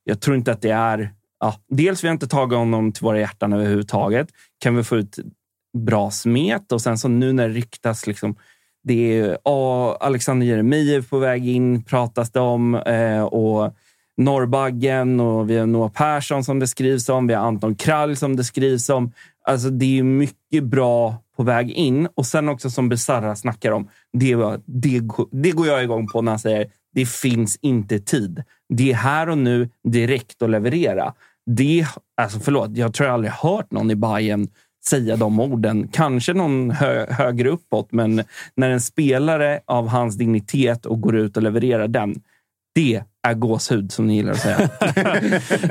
Jag tror inte att det är... Ja, dels vi har inte tagit honom till våra hjärtan överhuvudtaget. Kan vi få ut bra smet och sen så nu när det ryktas liksom det är ja, Alexander Jeremejeff på väg in, pratas det om. Eh, och Norrbaggen och vi har Noah Persson som det skrivs om. Vi har Anton Krall som det skrivs om. Alltså det är mycket bra på väg in. Och sen också som Besara snackar om. Det, det, går- det går jag igång på när han säger det finns inte tid. Det är här och nu direkt att leverera. Det, alltså förlåt, jag tror jag aldrig hört någon i Bayern säga de orden. Kanske någon hö, högre uppåt, men när en spelare av hans dignitet och går ut och levererar den. Det är gåshud, som ni gillar att säga.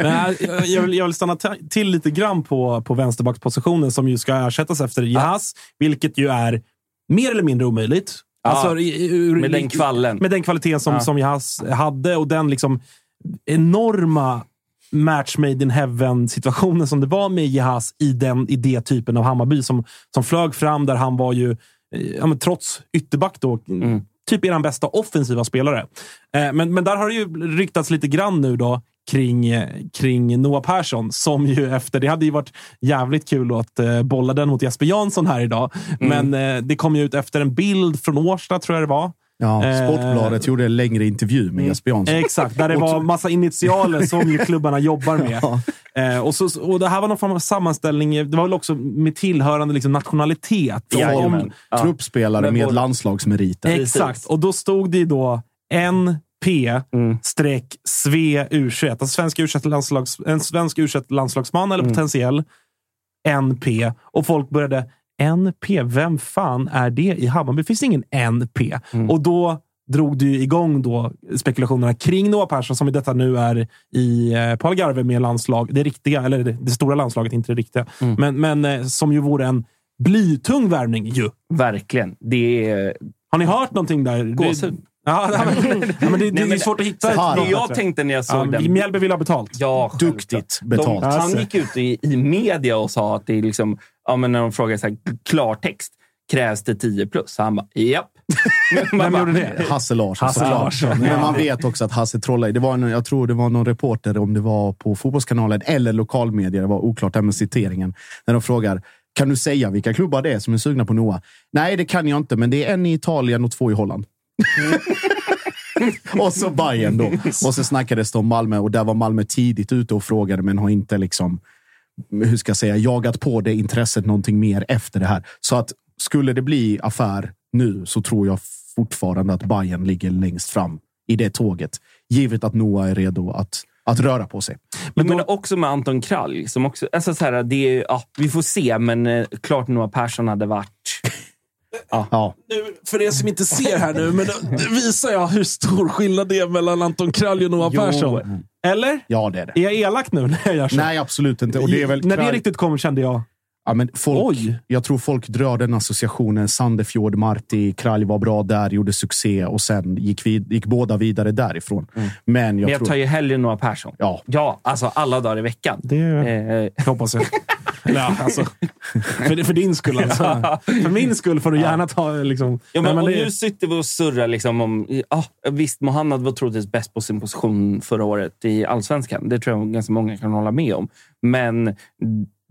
Nej, jag- vill, jag vill stanna ta- till lite grann på, på vänsterbackspositionen som ju ska ersättas efter Jahas, vilket ju är mer eller mindre omöjligt. Ja, Alltså, ur- med den kvallen. Med den kvaliteten som, Ja. som Jahas hade och den liksom enorma match made in heaven-situationen som det var med Jahas i, den, i det typen av Hammarby som, som flög fram där han var ju, eh, ja, trots ytterback då, typ er bästa offensiva spelare. Eh, men, men där har det ju ryktats lite grann nu då kring, kring Noah Persson som ju efter, det hade ju varit jävligt kul att eh, bolla den mot Jesper Jansson här idag. Men eh, det kom ju ut efter en bild från Årsta, tror jag det var. Ja, Eh, Sportbladet gjorde en längre intervju med Jesper Jansson. Exakt, där det var massa initialer som ju klubbarna jobbar med. Ja. Eh, och, så, och Det här var någon form av sammanställning. Det var väl också med tillhörande liksom, nationalitet. Jajamän. Om- Truppspelare Men med vår- landslagsmeriter. Exakt. Och då stod det ju då NP streck sve U21. Alltså svensk U21 landslags, en svensk U21 landslagsman eller potentiell NP. Och folk började NP, vem fan är det i Hammarby? Finns det ingen NP? Och då drog du igång då spekulationerna kring Noah Persson, som i detta nu är i eh, på Algarve med landslag. Det riktiga, eller det, det stora landslaget, inte det riktiga. Men, men eh, som ju vore en blytung värvning ju. Verkligen. Det är... Har ni hört någonting där? Gåshud. Det- Ja, men, ja, men det, det, är svårt att hitta ett Det jag tänkte när jag såg Ja, den... Mjällby vill ha betalt. Ja, Duktigt betalt. De, han gick ut i, i media och sa att det är liksom, ja, men när de frågade så här, klartext, krävs det 10 plus? Så han bara, japp. Vem gjorde det? Hasse Larsson. Hasse. Larsson, Men man vet också att Hasse trollar. Det var en, jag tror det var någon reporter, om det var på Fotbollskanalen eller lokalmedia, det var oklart där med citeringen, när de frågar kan du säga vilka klubbar det är som är sugna på Noah? Nej, det kan jag inte, men det är en i Italien och två i Holland. och så Bayern då. Och så snackades det om Malmö och där var Malmö tidigt ute och frågade, men har inte liksom, hur ska jag säga, jagat på det intresset någonting mer efter det här. Så att skulle det bli affär nu så tror jag fortfarande att Bayern ligger längst fram i det tåget. Givet att Noah är redo att, att röra på sig. Men, men också med Anton Kralj. Som också, alltså så här, det är, ja, vi får se, men eh, klart Noah Persson hade varit... Ja. Nu, för er som inte ser här nu, men nu visar jag hur stor skillnad det är mellan Anton Kralj och Noah Jo. Persson. Eller? Ja, det är det. Är jag elak nu när jag gör så? Nej, absolut inte. Och det är väl när det riktigt kom kände jag... Ja, men folk, Oj. Jag tror folk drar den associationen. Sandefjord, Marti, Kralj var bra där, gjorde succé och sen gick, vi, gick båda vidare därifrån. Men jag, Men jag tror... tar ju hellre Noah Persson. Ja. ja, alltså alla dagar i veckan. Det Eh, hoppas jag. Eller ja, alltså, för, för din skull alltså. För min skull får du gärna ta... Liksom, Ja, men, Nej, men det- nu sitter vi och surrar liksom om... Ja, visst, Mohammad var troligtvis bäst på sin position förra året i allsvenskan. Det tror jag ganska många kan hålla med om. Men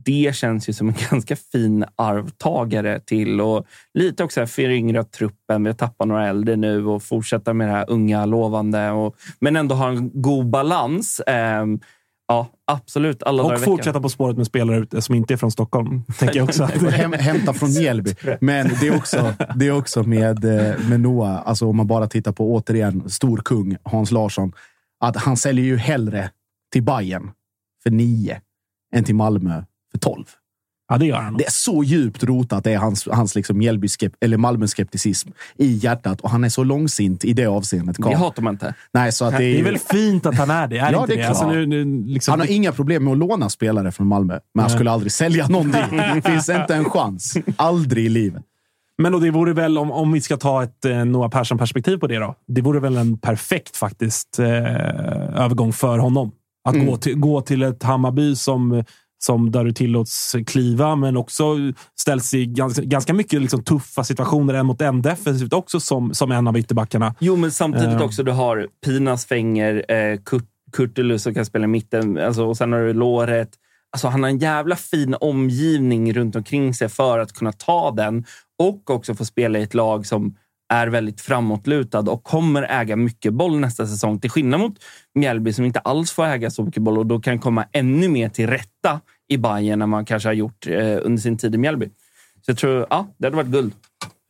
det känns ju som en ganska fin arvtagare till och lite också föryngra truppen. Vi har tappat några äldre nu och fortsätta med det här unga, lovande. Och, men ändå ha en god balans. Ehm, ja, absolut. Alla Och veckan. fortsätta på spåret med spelare ute som inte är från Stockholm. Tänker jag också. Häm, hämta från Mjällby. Men det är också, det är också med, eh, med Noah, alltså om man bara tittar på återigen stor kung Hans Larsson, att han säljer ju hellre till Bayern för nio än till Malmö för tolv. Ja, det gör han. Det är så djupt rotat, det är hans, hans liksom Mjällby-skep- eller Malmö-skepticism i hjärtat. Och han är så långsint i det avseendet. Det Karl. hatar man inte. Nej, så att det, Det är, är väl fint att han är det? Är Ja, inte det är det? Alltså, nu, nu, liksom, han har inga problem med att låna spelare från Malmö, men han skulle aldrig sälja någon dit. Finns inte en chans. Aldrig i livet. Men då, det vore väl, om, om vi ska ta ett eh, Noah Persson-perspektiv på det då. Det vore väl en perfekt faktiskt eh, övergång för honom. Att Mm. gå, till, gå till ett Hammarby som, som där du tillåts kliva, men också ställs i ganska, ganska mycket liksom, tuffa situationer en mot en defensivt också som, som en av ytterbackarna. Jo, men samtidigt Eh. också du har Pinas Fänger, eh, Kurt, Kurtulus som kan spela i mitten alltså, och sen har du Låret. Alltså, han har en jävla fin omgivning runt omkring sig för att kunna ta den och också få spela i ett lag som är väldigt framåtlutad och kommer äga mycket boll nästa säsong. Till skillnad mot Mjällby som inte alls får äga så mycket boll och då kan komma ännu mer till rätta i Bayern än man kanske har gjort eh, under sin tid i Mjällby. Så jag tror, ja, det hade varit guld.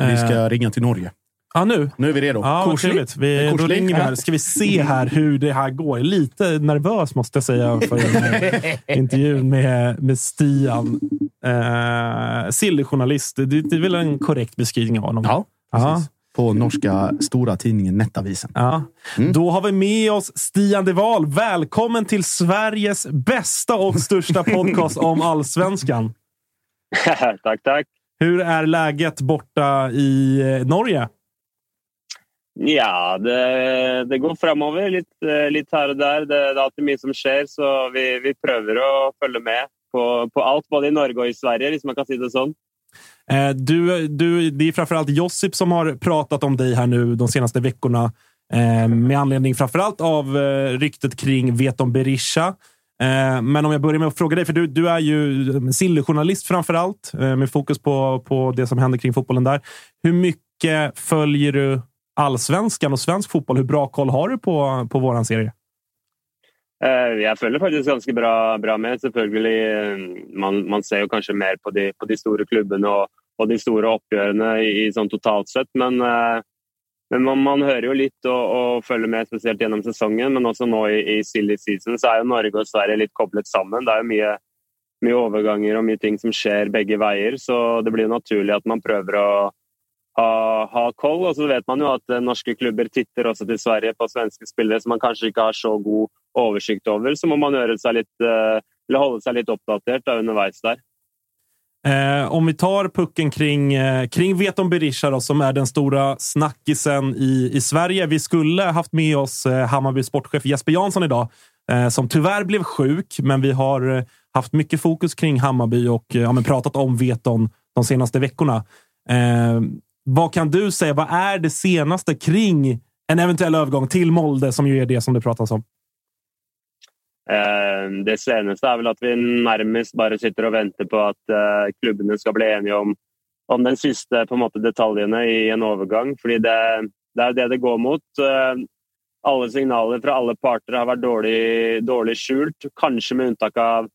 Vi ska ringa till Norge. Ja, nu. Nu är vi redo. Ja, vad Korslig. trevligt. Vi, då ringer vi här. Ska vi se här hur det här går. Lite nervös måste jag säga för den här intervjun med, med Stian. Eh, Silly-journalist. Det, det är väl en korrekt beskrivning av honom? Ja, Ja. precis. På norska stora tidningen Nettavisen. Ja. Då har vi med oss Stian De Wahl. Välkommen till Sveriges bästa och största podcast om allsvenskan. tack, tack. Hur är läget borta i eh, Norge? Ja, det, det går framover lite, lite här och där. Det, det är alltid mycket som sker, så vi, vi prövar att följa med på, på allt, både i Norge och i Sverige, hvis man kan säga det så. Eh, Du, du, det är framförallt Josip som har pratat om dig här nu de senaste veckorna. Eh, med anledning framförallt av eh, ryktet kring Veton Berisha. Eh, men om jag börjar med att fråga dig, för du, du är ju Silly-journalist framförallt eh, med fokus på, på det som händer kring fotbollen där. Hur mycket följer du allsvenskan och svensk fotboll? Hur bra koll har du på, på våran serie? Eh, Jeg følger faktisk ganske bra, bra med. Selvfølgelig, eh, man, man, ser jo kanskje mer på de, på de store klubbene og, og, de store oppgjørene i, i sånn totalt sett. Men, eh, men man, man, hører jo litt og, og, følger med, spesielt gjennom sesongen. Men også nå i, i silly season så er jo Norge og Sverige litt koblet sammen. Det er jo mye, mye overganger og mye ting som skjer begge veier. Så det blir naturlig at man prøver å ha, ha koll. Og så vet man jo at norske klubber titter også til Sverige på svenske spillere som man kanskje ikke har så god oversikt over. Så må man gjøre seg litt, eh, eller holde seg litt oppdatert da, underveis der. Eh, om vi tar pucken kring, eh, kring Veton Berisha då, som är den stora snackisen i, i Sverige. Vi skulle haft med oss eh, Hammarby sportchef Jesper Jansson idag, eh, som tyvärr blev sjuk, men vi har eh, haft mycket fokus kring Hammarby och eh, ja, pratat om Veton de senaste veckorna. Vad kan du säga? Vad är det senaste kring en eventuell övergång till Molde, som ju är det som det pratas om? Eh, det senaste är väl att vi närmast bara sitter och väntar på att klubbene klubbarna ska bli eniga om, om den sista på måte, detaljerna i en övergång. Fordi det, det är det det går mot. Alle alla signaler från alla parter har varit dåligt, dårlig skjult, kanske med undantag av,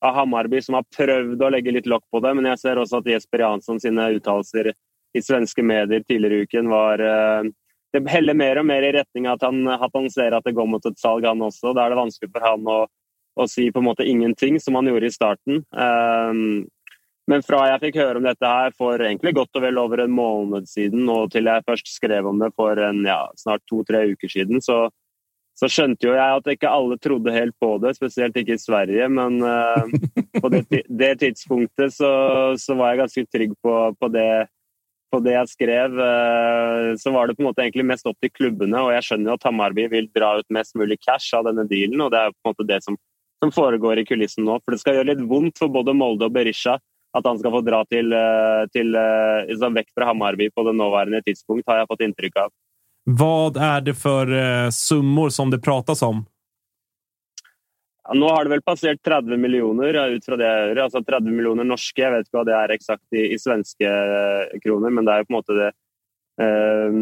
av Hammarby som har prøvd att lägga lite lock på det. Men jag ser också att Jesper Jansson sine uttalelser i svenska medier tidigare i veckan var det heller mer och mer i riktning att han, att han ser att det går mot ett salg han också. Då är det vanskligt för han att, att säga på något ingenting som han gjorde i starten. Um, men från jag fick höra om detta här för egentligen gott och väl över en månad sedan och till jag först skrev om det för en, ja, snart två, tre veckor sedan så, så skönte jag att inte alla trodde helt på det, speciellt inte i Sverige. Men uh, på det, det tidspunktet så, så var jag ganska trygg på, på det på det jeg skrev, eh, så var det på en måte egentlig mest opp til klubbene. Og jeg skjønner jo at Hamarby vil dra ut mest mulig cash av denne dealen, og det er på en måte det som, som foregår i kulissen nå. For det skal gjøre litt vondt for både Molde og Berisha at han skal få dra til, eh, til, eh, liksom vekk fra Hamarby på det nåværende tidspunkt, har jeg fått inntrykk av. Vad är det för summor som det pratas om? Ja, nå har det väl passerat 30 miljoner ut fra det jag hører. Altså 30 millioner norske. Jeg vet inte vad det är eksakt i, i svenska eh, kroner, kronor, men det är på något det eh,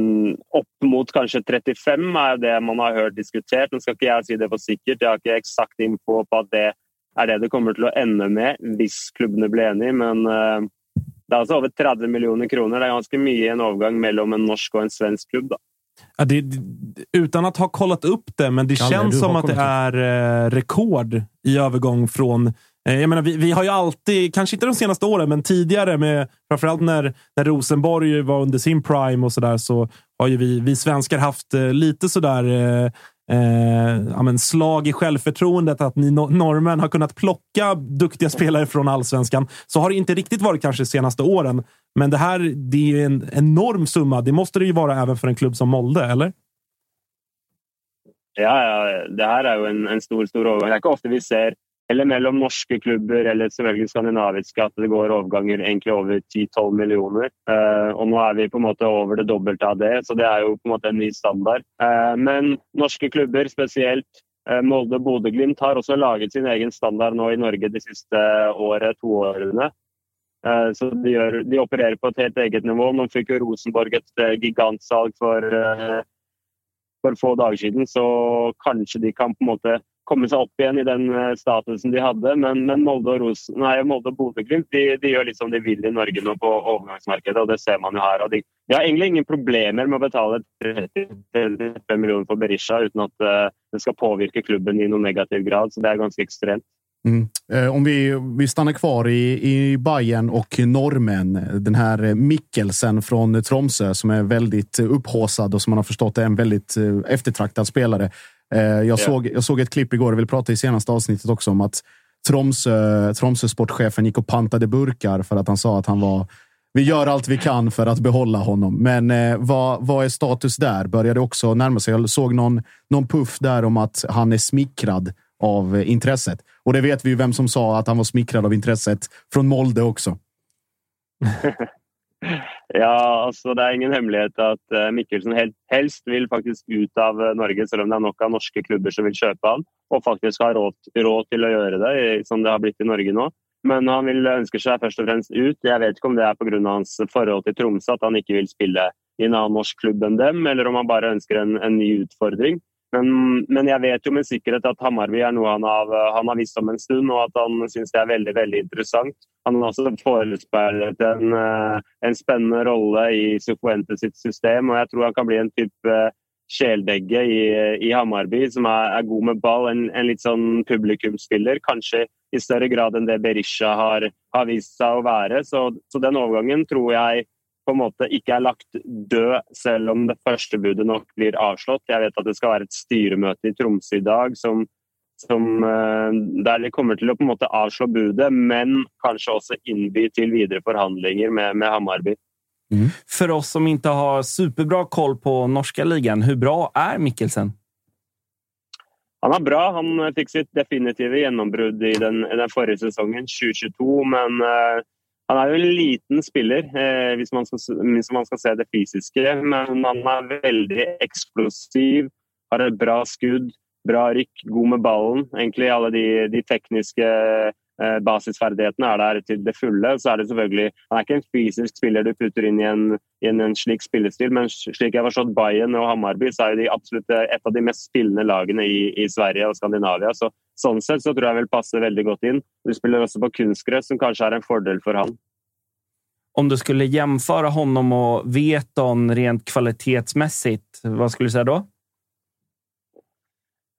Opp mot kanske 35 er det man har hört diskutert. Nå ska inte jeg säga det for sikkert, Jag har inte exakt info på att det är det det kommer att ende med om klubbarna blir eniga. Men eh, det är alltså över 30 miljoner kronor. Det er ganska mycket i en övergång mellan en norsk och en svensk klubb. Då. Ja, det, utan att ha kollat upp det, men det Kalle, känns som att det är eh, rekord i övergång från eh, jag menar, vi, vi, har ju alltid, kanske inte de senaste åren, men tidigare, med, framförallt när, när Rosenborg var under sin prime och sådär, så har ju vi, vi svenskar haft eh, lite sådär eh, ja, men slag i självförtroendet att ni norrmän har kunnat plocka duktiga spelare från allsvenskan. Så har det inte riktigt varit kanske de senaste åren. Men det här det är en enorm summa. Det måste det ju vara även för en klubb som Molde, eller? Ja, ja det här är ju en, en stor, stor övergång. Det är inte ofta vi ser eller mellan norska klubbar eller selvfølgelig skandinaviska att det går övergångar egentligen över 10-12 miljoner. Uh, och nu är vi på något över det dubbla av det, så det är ju på något en ny standard. Uh, men norska klubbar, speciellt uh, Molde och Bodø-Glimt, har också lagat sin egen standard nu i Norge de senaste året, två åren. Så de, gör, de, opererar på ett helt eget nivå. De fick ju Rosenborg ett gigantsalg för, för få dagar sedan, så kanske de kan på något komme seg opp igjen i den eh, statusen de hadde. Men, men Molde og, Ros nei, Molde og Bodø-Glimt de, de, gjør litt som de vil i Norge nå på overgangsmarkedet, og det ser man jo her. De, de, har egentlig ingen problemer med å betale 35 millioner for Berisha uten at eh, det skal påvirke klubben i noen negativ grad, så det er ganske ekstremt. Mm. Eh, om vi, vi stannar kvar i, i Bayern och normen. Den här eh, Mikkelsen från Tromsö som är väldigt upphåsad och som man har förstått är en väldigt eftertraktad spelare. Eh, jag, yeah. såg, jag såg ett klipp igår, jag vill prata i senaste avsnittet också, om att Tromsö, Tromsö sportchefen gick och pantade burkar för att han sa att han var vi gör allt vi kan för att behålla honom. Men eh, vad, vad är status där? Börjar det också närma sig? Jag såg någon, någon puff där om att han är smickrad av eh, intresset. Och det vet vi ju vem som sa att han var smickrad av intresset från Molde också. Ja, altså Det er ingen hemmelighet at eh, Mikkelsen helst vil faktisk ut av eh, Norge, selv om det er nok av norske klubber som vil kjøpe han, og faktisk har råd, råd til å gjøre det, som det har blitt i Norge nå. Men han vil eh, ønske seg først og fremst ut. Jeg vet ikke om det er pga. hans forhold til Tromsø, at han ikke vil spille i en annen norsk klubb enn dem, eller om han bare ønsker en, en ny utfordring. Men, men jeg vet jo med sikkerhet at Hammarby er noe han har, eh, han har visst om en stund, og at han syns det er veldig veldig interessant. Han har også forespeilet en, eh, en spennende rolle i Sufuente sitt system, og jeg tror han kan bli en eh, type kjæledegge i, i Hammarby som er, er, god med ball. En, en litt sånn publikumsspiller, kanskje i større grad enn det Berisha har, har vist seg å være. Så, så den overgangen tror jeg på en måte ikke er lagt død, selv om det første budet nok blir avslått. Jeg vet at det skal være et styremøte i Tromsø i dag som, som uh, der de kommer til å på en måte avslå budet, men kanskje også innby til videre forhandlinger med, med Hammarby. Mm. För oss som inte har superbra koll på norska ligan, hur bra är Mikkelsen? Han er bra. Han fikk sitt definitive gjennombrudd i den, den forrige sesongen, 2022. Men uh, han er jo en liten spiller, eh, hvis, man skal, hvis, man skal, se det fysiske. Men han er veldig eksplosiv, har et bra skudd, bra rykk, god med ballen. Egentlig alle de, de tekniske eh, basisferdighetene er der til det fulle. Så er det selvfølgelig Han er ikke en fysisk spiller du putter inn i en, i en, en slik spillestil, men slik jeg har forstått Bayern og Hammarby, så er jo de absolutt eh, et av de mest spillende lagene i, i Sverige og Skandinavia. Så Sånn sett så tror jeg vil passe veldig godt inn. Du spiller også på kunstgress, som kanskje er en fordel for han. Om du skulle jämföra honom och Veton rent kvalitetsmässigt, vad skulle du säga då?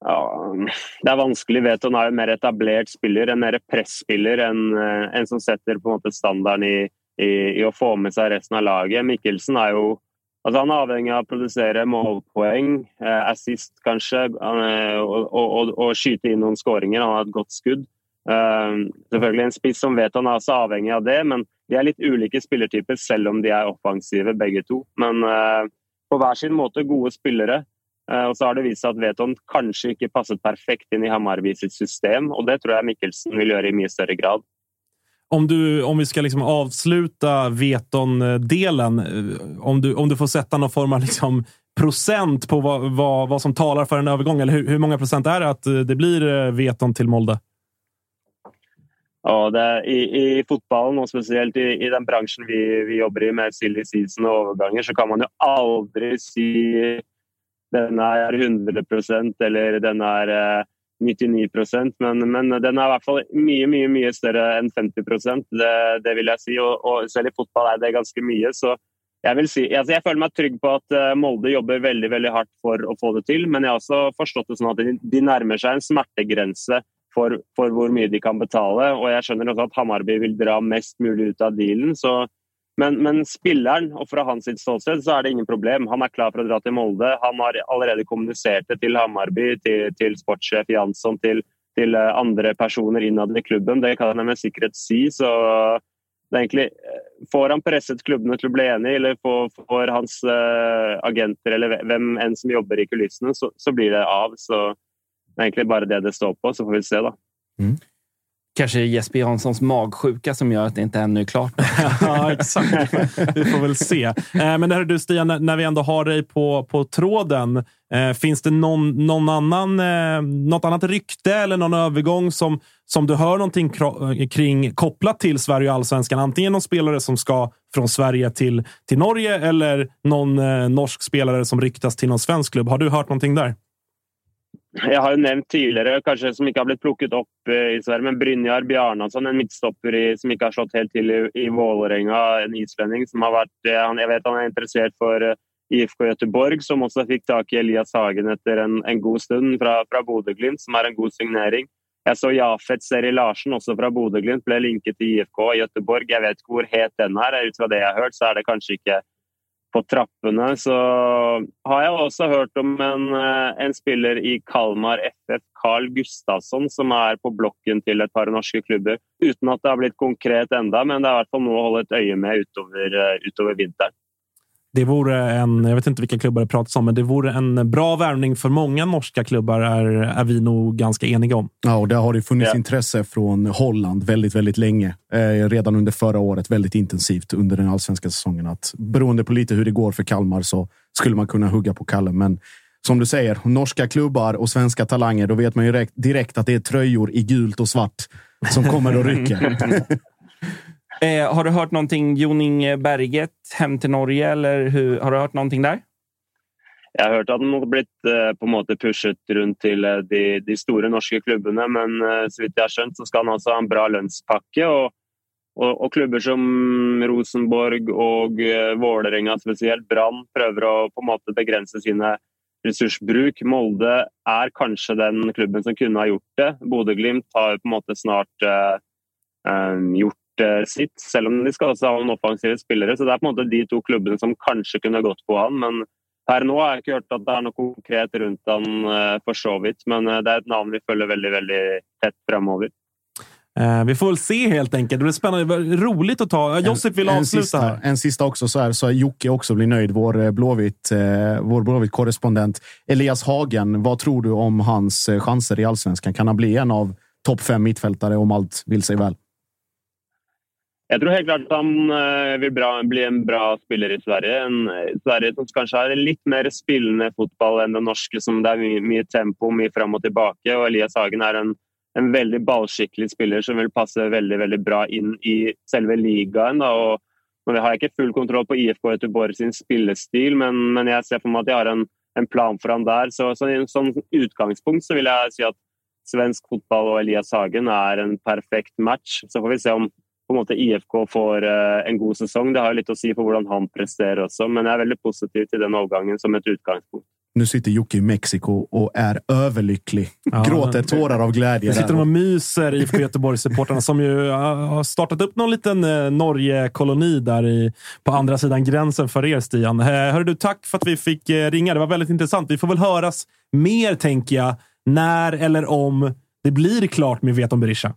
Ja, det er vanskelig. Veton er en mer etablert spiller, en mer presspiller. En, eh, en som setter på en måte standarden i, i, i, å få med seg resten av laget. Mikkelsen er jo Altså, han er avhengig av å produsere målpoeng, eh, assist kanskje, eh, og, og, og, skyte inn noen skåringer. Han har et godt skudd. Eh, selvfølgelig En spiss som vet han er også avhengig av det, men de er litt ulike spillertyper, selv om de er offensive begge to. Men eh, på hver sin måte gode spillere. Eh, og så har det vist seg at Veton kanskje ikke passet perfekt inn i Hamarby sitt system, og det tror jeg Mikkelsen vil gjøre i mye større grad om, du, om vi ska liksom avsluta Veton-delen, eh, om du, om du får sätta någon form av liksom procent på vad, vad, vad som talar för en övergång, eller hur, hur många procent är det att eh, det blir eh, Veton till Molde? Ja, det, i, I fotbollen och speciellt i, i den branschen vi, vi, jobbar i med silly season och övergångar så kan man ju aldrig säga si den är 100 procent eller den är 99 men, men den er i hvert fall mye mye, mye større enn 50 det, det vil jeg si. Og, og, selv i fotball er det ganske mye. så jeg, vil si, altså jeg føler meg trygg på at eh, Molde jobber veldig veldig hardt for å få det til. Men jeg har også forstått det sånn at de, de nærmer seg en smertegrense for, for, hvor mye de kan betale. Og jeg skjønner også at Hamarby vil dra mest mulig ut av dealen. så men, men, spilleren, og fra hans ståsted, så er det ingen problem. Han er klar for å dra til Molde. Han har allerede kommunisert det til Hammarby, til, til sportssjef Jansson, til, til, eh, andre personer innad i klubben. Det kan jeg med sikkerhet si. så eh, det er egentlig, eh, Får han presset klubbene til å bli enige, eller får, får hans uh, agenter eller hvem enn som jobber i kulissene, så, så, blir det av. Så det er egentlig bare det det står på. Så får vi se, da. Mm. Kanske är Jesper Janssons magsjuka som gör att det inte ännu är klart. ja, exakt. Vi får väl se. Eh, men det här du Stian, när vi ändå har dig på, på tråden. Eh, finns det någon, någon annan, eh, något annat rykte eller någon övergång som, som du hör någonting kring kopplat till Sverige och allsvenskan? Antingen någon spelare som ska från Sverige till, till Norge eller någon norsk spelare som ryktas till någon svensk klubb. Har du hört någonting där? Jeg har jo nevnt tidligere, kanskje som ikke har blitt plukket opp eh, i Sverige, men Brynjar Bjarnason, en midtstopper i, som ikke har slått helt til i, i Vålerenga. En islending som har vært eh, Jeg vet han er interessert for eh, IFK Göteborg, som også fikk tak i Elias Hagen etter en, en god stund fra, fra Bodø-Glimt, som er en god signering. Jeg så Jafet Seri Larsen, også fra Bodø-Glimt, ble linket til IFK i Göteborg. Jeg vet ikke hvor het den er. Ut fra det jeg har hørt, så er det kanskje ikke på trappene, så har jeg også hørt om en, eh, en spiller i Kalmar FF, Carl Gustavsson, som er på blokken til et par norske klubber. Uten at det har blitt konkret enda, men det er i hvert fall noe å holde et øye med utover, eh, utover vinteren. Det vore en, jag vet inte vilka klubbar det pratas om, men det vore en bra värvning för många norska klubbar är, är vi nog ganska eniga om. Ja, och där har det funnits ja. intresse från Holland väldigt, väldigt länge. Eh, redan under förra året, väldigt intensivt under den allsvenska säsongen. Att beroende på lite hur det går för Kalmar så skulle man kunna hugga på Kalle. Men som du säger, norska klubbar och svenska talanger, då vet man ju direkt, direkt att det är tröjor i gult och svart som kommer och rycker. Eh, har du hört någonting Joning Berget hem till Norge? Eller hur, har du hört någonting där? Jag har hört att han har blivit eh, på en måte pushet runt till eh, de, de stora norska klubbarna, men eh, så vitt jag har skönt så ska han altså ha en bra lönspacke och, och, och klubbar som Rosenborg och eh, Vålerenga speciellt Brann, försöker å på en måte begränsa sina resursbruk. Molde är kanske den klubben som kunde ha gjort det. Bodø-Glimt har på en måte snart eh, eh gjort sitt, selv om de skal også ha noen offensive spillere. Så det er på en måte de to klubbene som kanskje kunne gått på han. Men per nå har jeg ikke hørt at det er noe konkret rundt han for så vidt. Men det er et navn vi følger veldig, veldig tett fremover. Eh, vi får väl se helt enkelt. Det blir spännande. Roligt att ta. Josip vill en, avsluta sista, här. En sista också, så, här, så Jocke också blir nöjd. Vår eh, Blåvitt, eh, vår Blåvitt-korrespondent. Elias Hagen, vad tror du om hans eh, chanser i allsvenskan? Kan han bli en av topp fem mittfältare om allt vill sig väl? Jag tror helt klart att han eh, vill bra, bli en bra spelare i Sverige. En eh, Sverige som kanske har lite mer spelande fotboll än den norska. som det är mycket, tempo, mycket fram och tillbaka. Och Elias Hagen är en en väldigt ballskicklig spelare som vill passa väldigt, väldigt bra in i själva ligan. Da. Og nå har inte full kontroll på IFK Göteborg sin spelstil, men, men, jag ser för mig att jag har en, en plan för honom där. Så, så i en så vill jag säga att svensk fotboll och Elias Hagen är en perfekt match. Så får vi se om på en måte IFK får uh, en god sesong. Det har litt å si for hvordan han presterer også, men jeg er veldig positiv til den overgangen som et utgangspunkt. Nu sitter Jocke i Mexiko och är överlycklig. Ja, Gråter tårar av glädje. Nu sitter de och myser, IFK Göteborg-supportrarna som ju har startat upp någon liten eh, Norge-koloni där i, på andra sidan gränsen för er, Stian. Eh, hörru du, tack för att vi fick eh, ringa. Det var väldigt intressant. Vi får väl höras mer, tänker jag, när eller om det blir klart med Veton Berisha.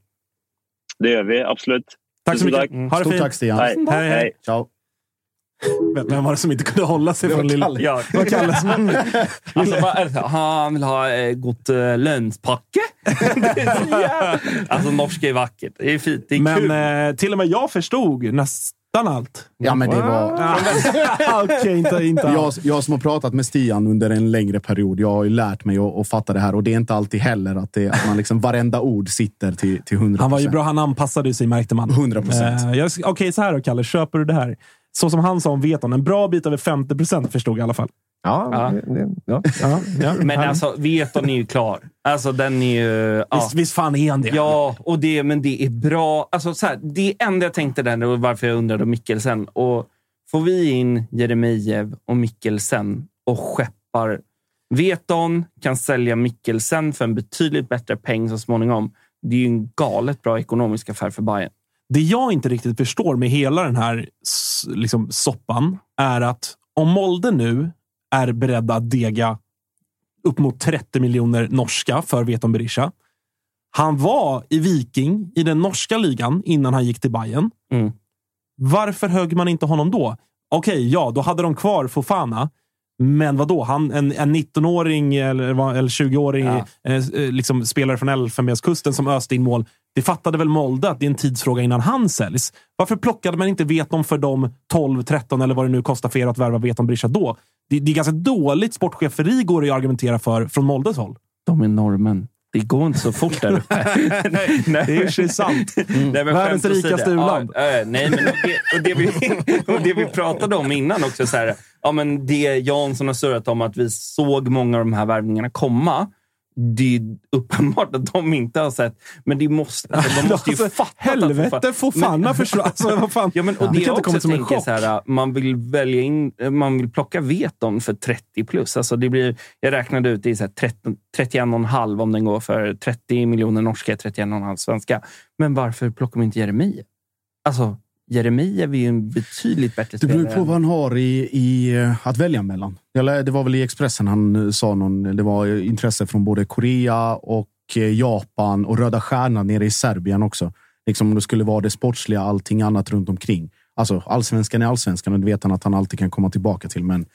Det gör vi, absolut. Tack så mycket. Mm. Ha det Stort fint. tack, Stian. Hej. hej. hej. Ciao. Vem var det som inte kunde hålla sig från lilla... Ja. Det var Kalle som... alltså, bara, han vill ha eh, gott eh, lönspacke. alltså, norska är vackert. Det är fint. Det är Men kul. eh, till och med jag förstod nästan allt. Ja, men det var... Okej, inte, inte Jag, jag som har pratat med Stian under en längre period, jag har ju lärt mig att, att fatta det här. Och det är inte alltid heller att, det, att man liksom varenda ord sitter till, till 100 Han var ju bra. Han anpassade sig, märkte man. 100 procent. Jag- Okej, så här då, Kalle. Köper du det här? Så som han sa om Veton. En bra bit över 50 procent förstod jag i alla fall. Ja, Ja. det- det- ja. Ja, ja. Men alltså, Veton är ju klar. Alltså, den är ju... Ja. visst, visst fan är han det? Ja, och det, men det är bra. Alltså, så här, det enda jag tänkte där, och varför jag undrade om Mikkelsen. Och får vi in Jeremejeff och Mikkelsen och skeppar Veton, kan sälja Mikkelsen för en betydligt bättre peng så småningom. Det är ju en galet bra ekonomisk affär för Bayern. Det jag inte riktigt förstår med hela den här liksom, soppan är att om Molde nu är beredda att dega upp mot 30 miljoner norska för Veton Berisha. Han var i Viking i den norska ligan innan han gick till Bayern. Mm. Varför högg man inte honom då? Okej, ja, då hade de kvar Fofana. Men vad då? Han, en, en 19-åring eller, eller 20-åring Ja. eh, eh, liksom, spelare från Elfenbenskusten som öste in mål. Det fattade väl Molde att det är en tidsfråga innan han säljs. Varför plockade man inte Veton för de 12, 13 eller vad det nu kostar för er att värva Veton Berisha då? Det, det är ganska dåligt sportcheferi går det att argumentera för från Moldes håll. De är norrmän. Det går inte så fort där uppe. nej, nej. Det är sig sant. Nej, men Världens rikaste u-land. Ja, äh, nej, men och det, och, det vi, och det vi pratade om innan också. Så här, ja, men det Jansson har surrat om att vi såg många av de här värvningarna komma. Det är uppenbart att de inte har sett. Men det måste, alltså, de måste ju Alltså, fatta. helvete, Fofana försvann. Alltså, vad fan? Ja, men, och Det det kan jag inte komma som en chock. så här, man vill välja in, man vill plocka Veton för 30 plus. Alltså det blir, jag räknade ut det 13, 31,5 om den går för 30 miljoner norska, 31,5 svenska. Men varför plockar man inte Jeremejeff? Alltså, Jeremejeff är ju en betydligt bättre Det spelare. beror på vad han har i, i eh, att välja mellan. Det var väl i Expressen han eh, sa någon, det var eh, intresse från både Korea och Japan och Röda Stjärnan nere i Serbien också. Liksom om det skulle vara det sportsliga, allting annat runt omkring. Alltså allsvenskan är allsvenskan och det vet han att han alltid kan komma tillbaka till. Men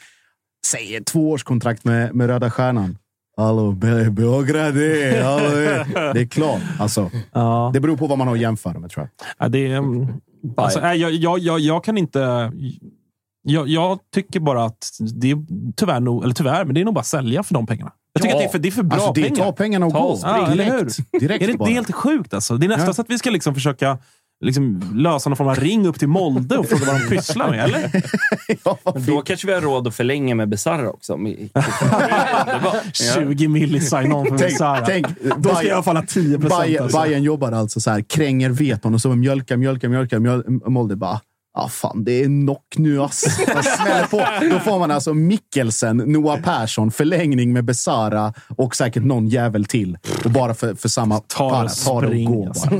säg ett tvåårskontrakt med, med Röda Stjärnan. Hallå, Be- Beograd, det, hallå, det är klart. Alltså, Ja. det beror på vad man har att jämföra med tror jag. Ja, det är, alltså, jag, jag, jag, jag kan inte... Jag, jag tycker bara att det är tyvärr, nog, eller tyvärr, men det är nog bara att sälja för de pengarna. Jag tycker Ja. att det är för, det är för bra Alltså, det är pengar. ta pengarna och Ta gå. hur? Direkt, direkt är det, det är helt sjukt alltså. Det är nästan Ja. så att vi ska liksom försöka liksom, lösa någon form av ring upp till Molde och fråga vad de pysslar med, eller? Men då kanske vi har råd att förlänga med Besara också. Med- 20 milli sign-on för Tänk- Besara. tänk, Då ska jag i alla fall ha 10 procent. Bayern, Alltså. Bayern jobbar alltså så här, kränger veton och så mjölka, mjölka, mjölka. mjöl, Molde bara, ja ah, fan, det är knock nu ass. Man smäller på. Då får man alltså Mikkelsen, Noah Persson, förlängning med Besara och säkert någon jävel till. Och bara för, för samma Ta para, och ta det och gå alltså. bara.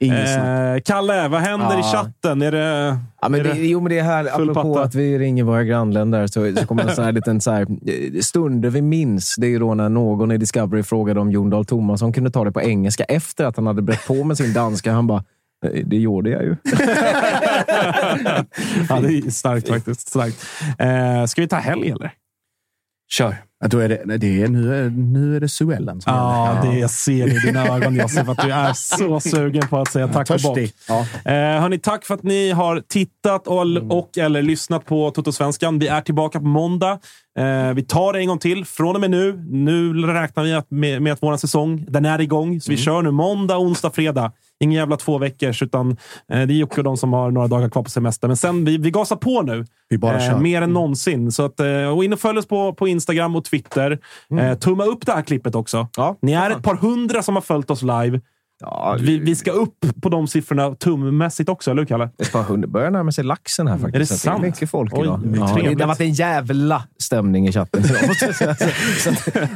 Snack. Eh, Kalle, vad händer i Ja. chatten? Är det, Ja, men det, jo, men det är här, apropå patta? att vi ringer våra grannländer så, så kommer det en sån här liten så här, eh, stunder vi minns. Det är då när någon i Discovery frågade om Jon Dahl Tomasson kunde ta det på engelska efter att han hade brett på med sin danska. Han bara, "Eh, det gjorde jag ju. ja, det är starkt faktiskt. Starkt. Eh, ska vi ta helg eller? Kör. Ja, då är det, det är, nu, är, nu är det Suellen som Ja, det jag ser i dina ögon Josef, att du är så sugen på att säga tack och bock. Ja. Eh, hörni, tack för att ni har tittat och, och eller lyssnat på Toto-svenskan. Vi är tillbaka på måndag. Eh, vi tar det en gång till. Från och med nu. Nu räknar vi att, med, med att vår säsong den är igång. Så vi kör nu måndag, onsdag, fredag. Ingen jävla två veckors, utan eh, det är Jocke och de som har några dagar kvar på semester. Men sen, vi, vi gasar på nu. Vi bara kör. mer än någonsin. Så att, eh, och in och följ oss på, på Instagram och Twitter. Eh, tumma upp det här klippet också. Ja. Ni är ett par hundra som har följt oss live. Ja, Vi, vi ska upp på de siffrorna tummässigt också, eller hur Kalle? Ett par hundar börjar närma sig laxen här faktiskt. Är det Så sant? är mycket folk Oj, idag. det Ja, det, det har varit en jävla stämning i chatten idag. så,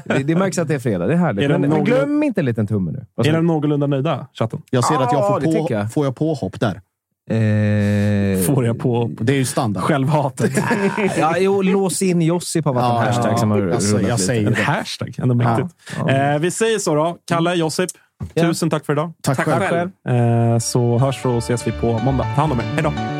det, det märks att det är fredag. Det är härligt. Är det men, men någon- glöm inte en liten tumme nu. Är de någorlunda nöjda, chatten? Jag ser att jag Ja, får, det på, jag. får jag påhopp där. Eh, Får jag på Det är ju standard. självhatet? ja, jo, lås in Josip har varit en Ja, hashtag ja. som har Alltså, jag lite. säger En det. hashtag. Ändå mäktigt. Eh, vi säger så då. Kalle, Josip, Ja. tusen tack för idag. Tack, själv. själv. Eh, så hörs och ses vi på måndag. Ta hand om er. Hej då!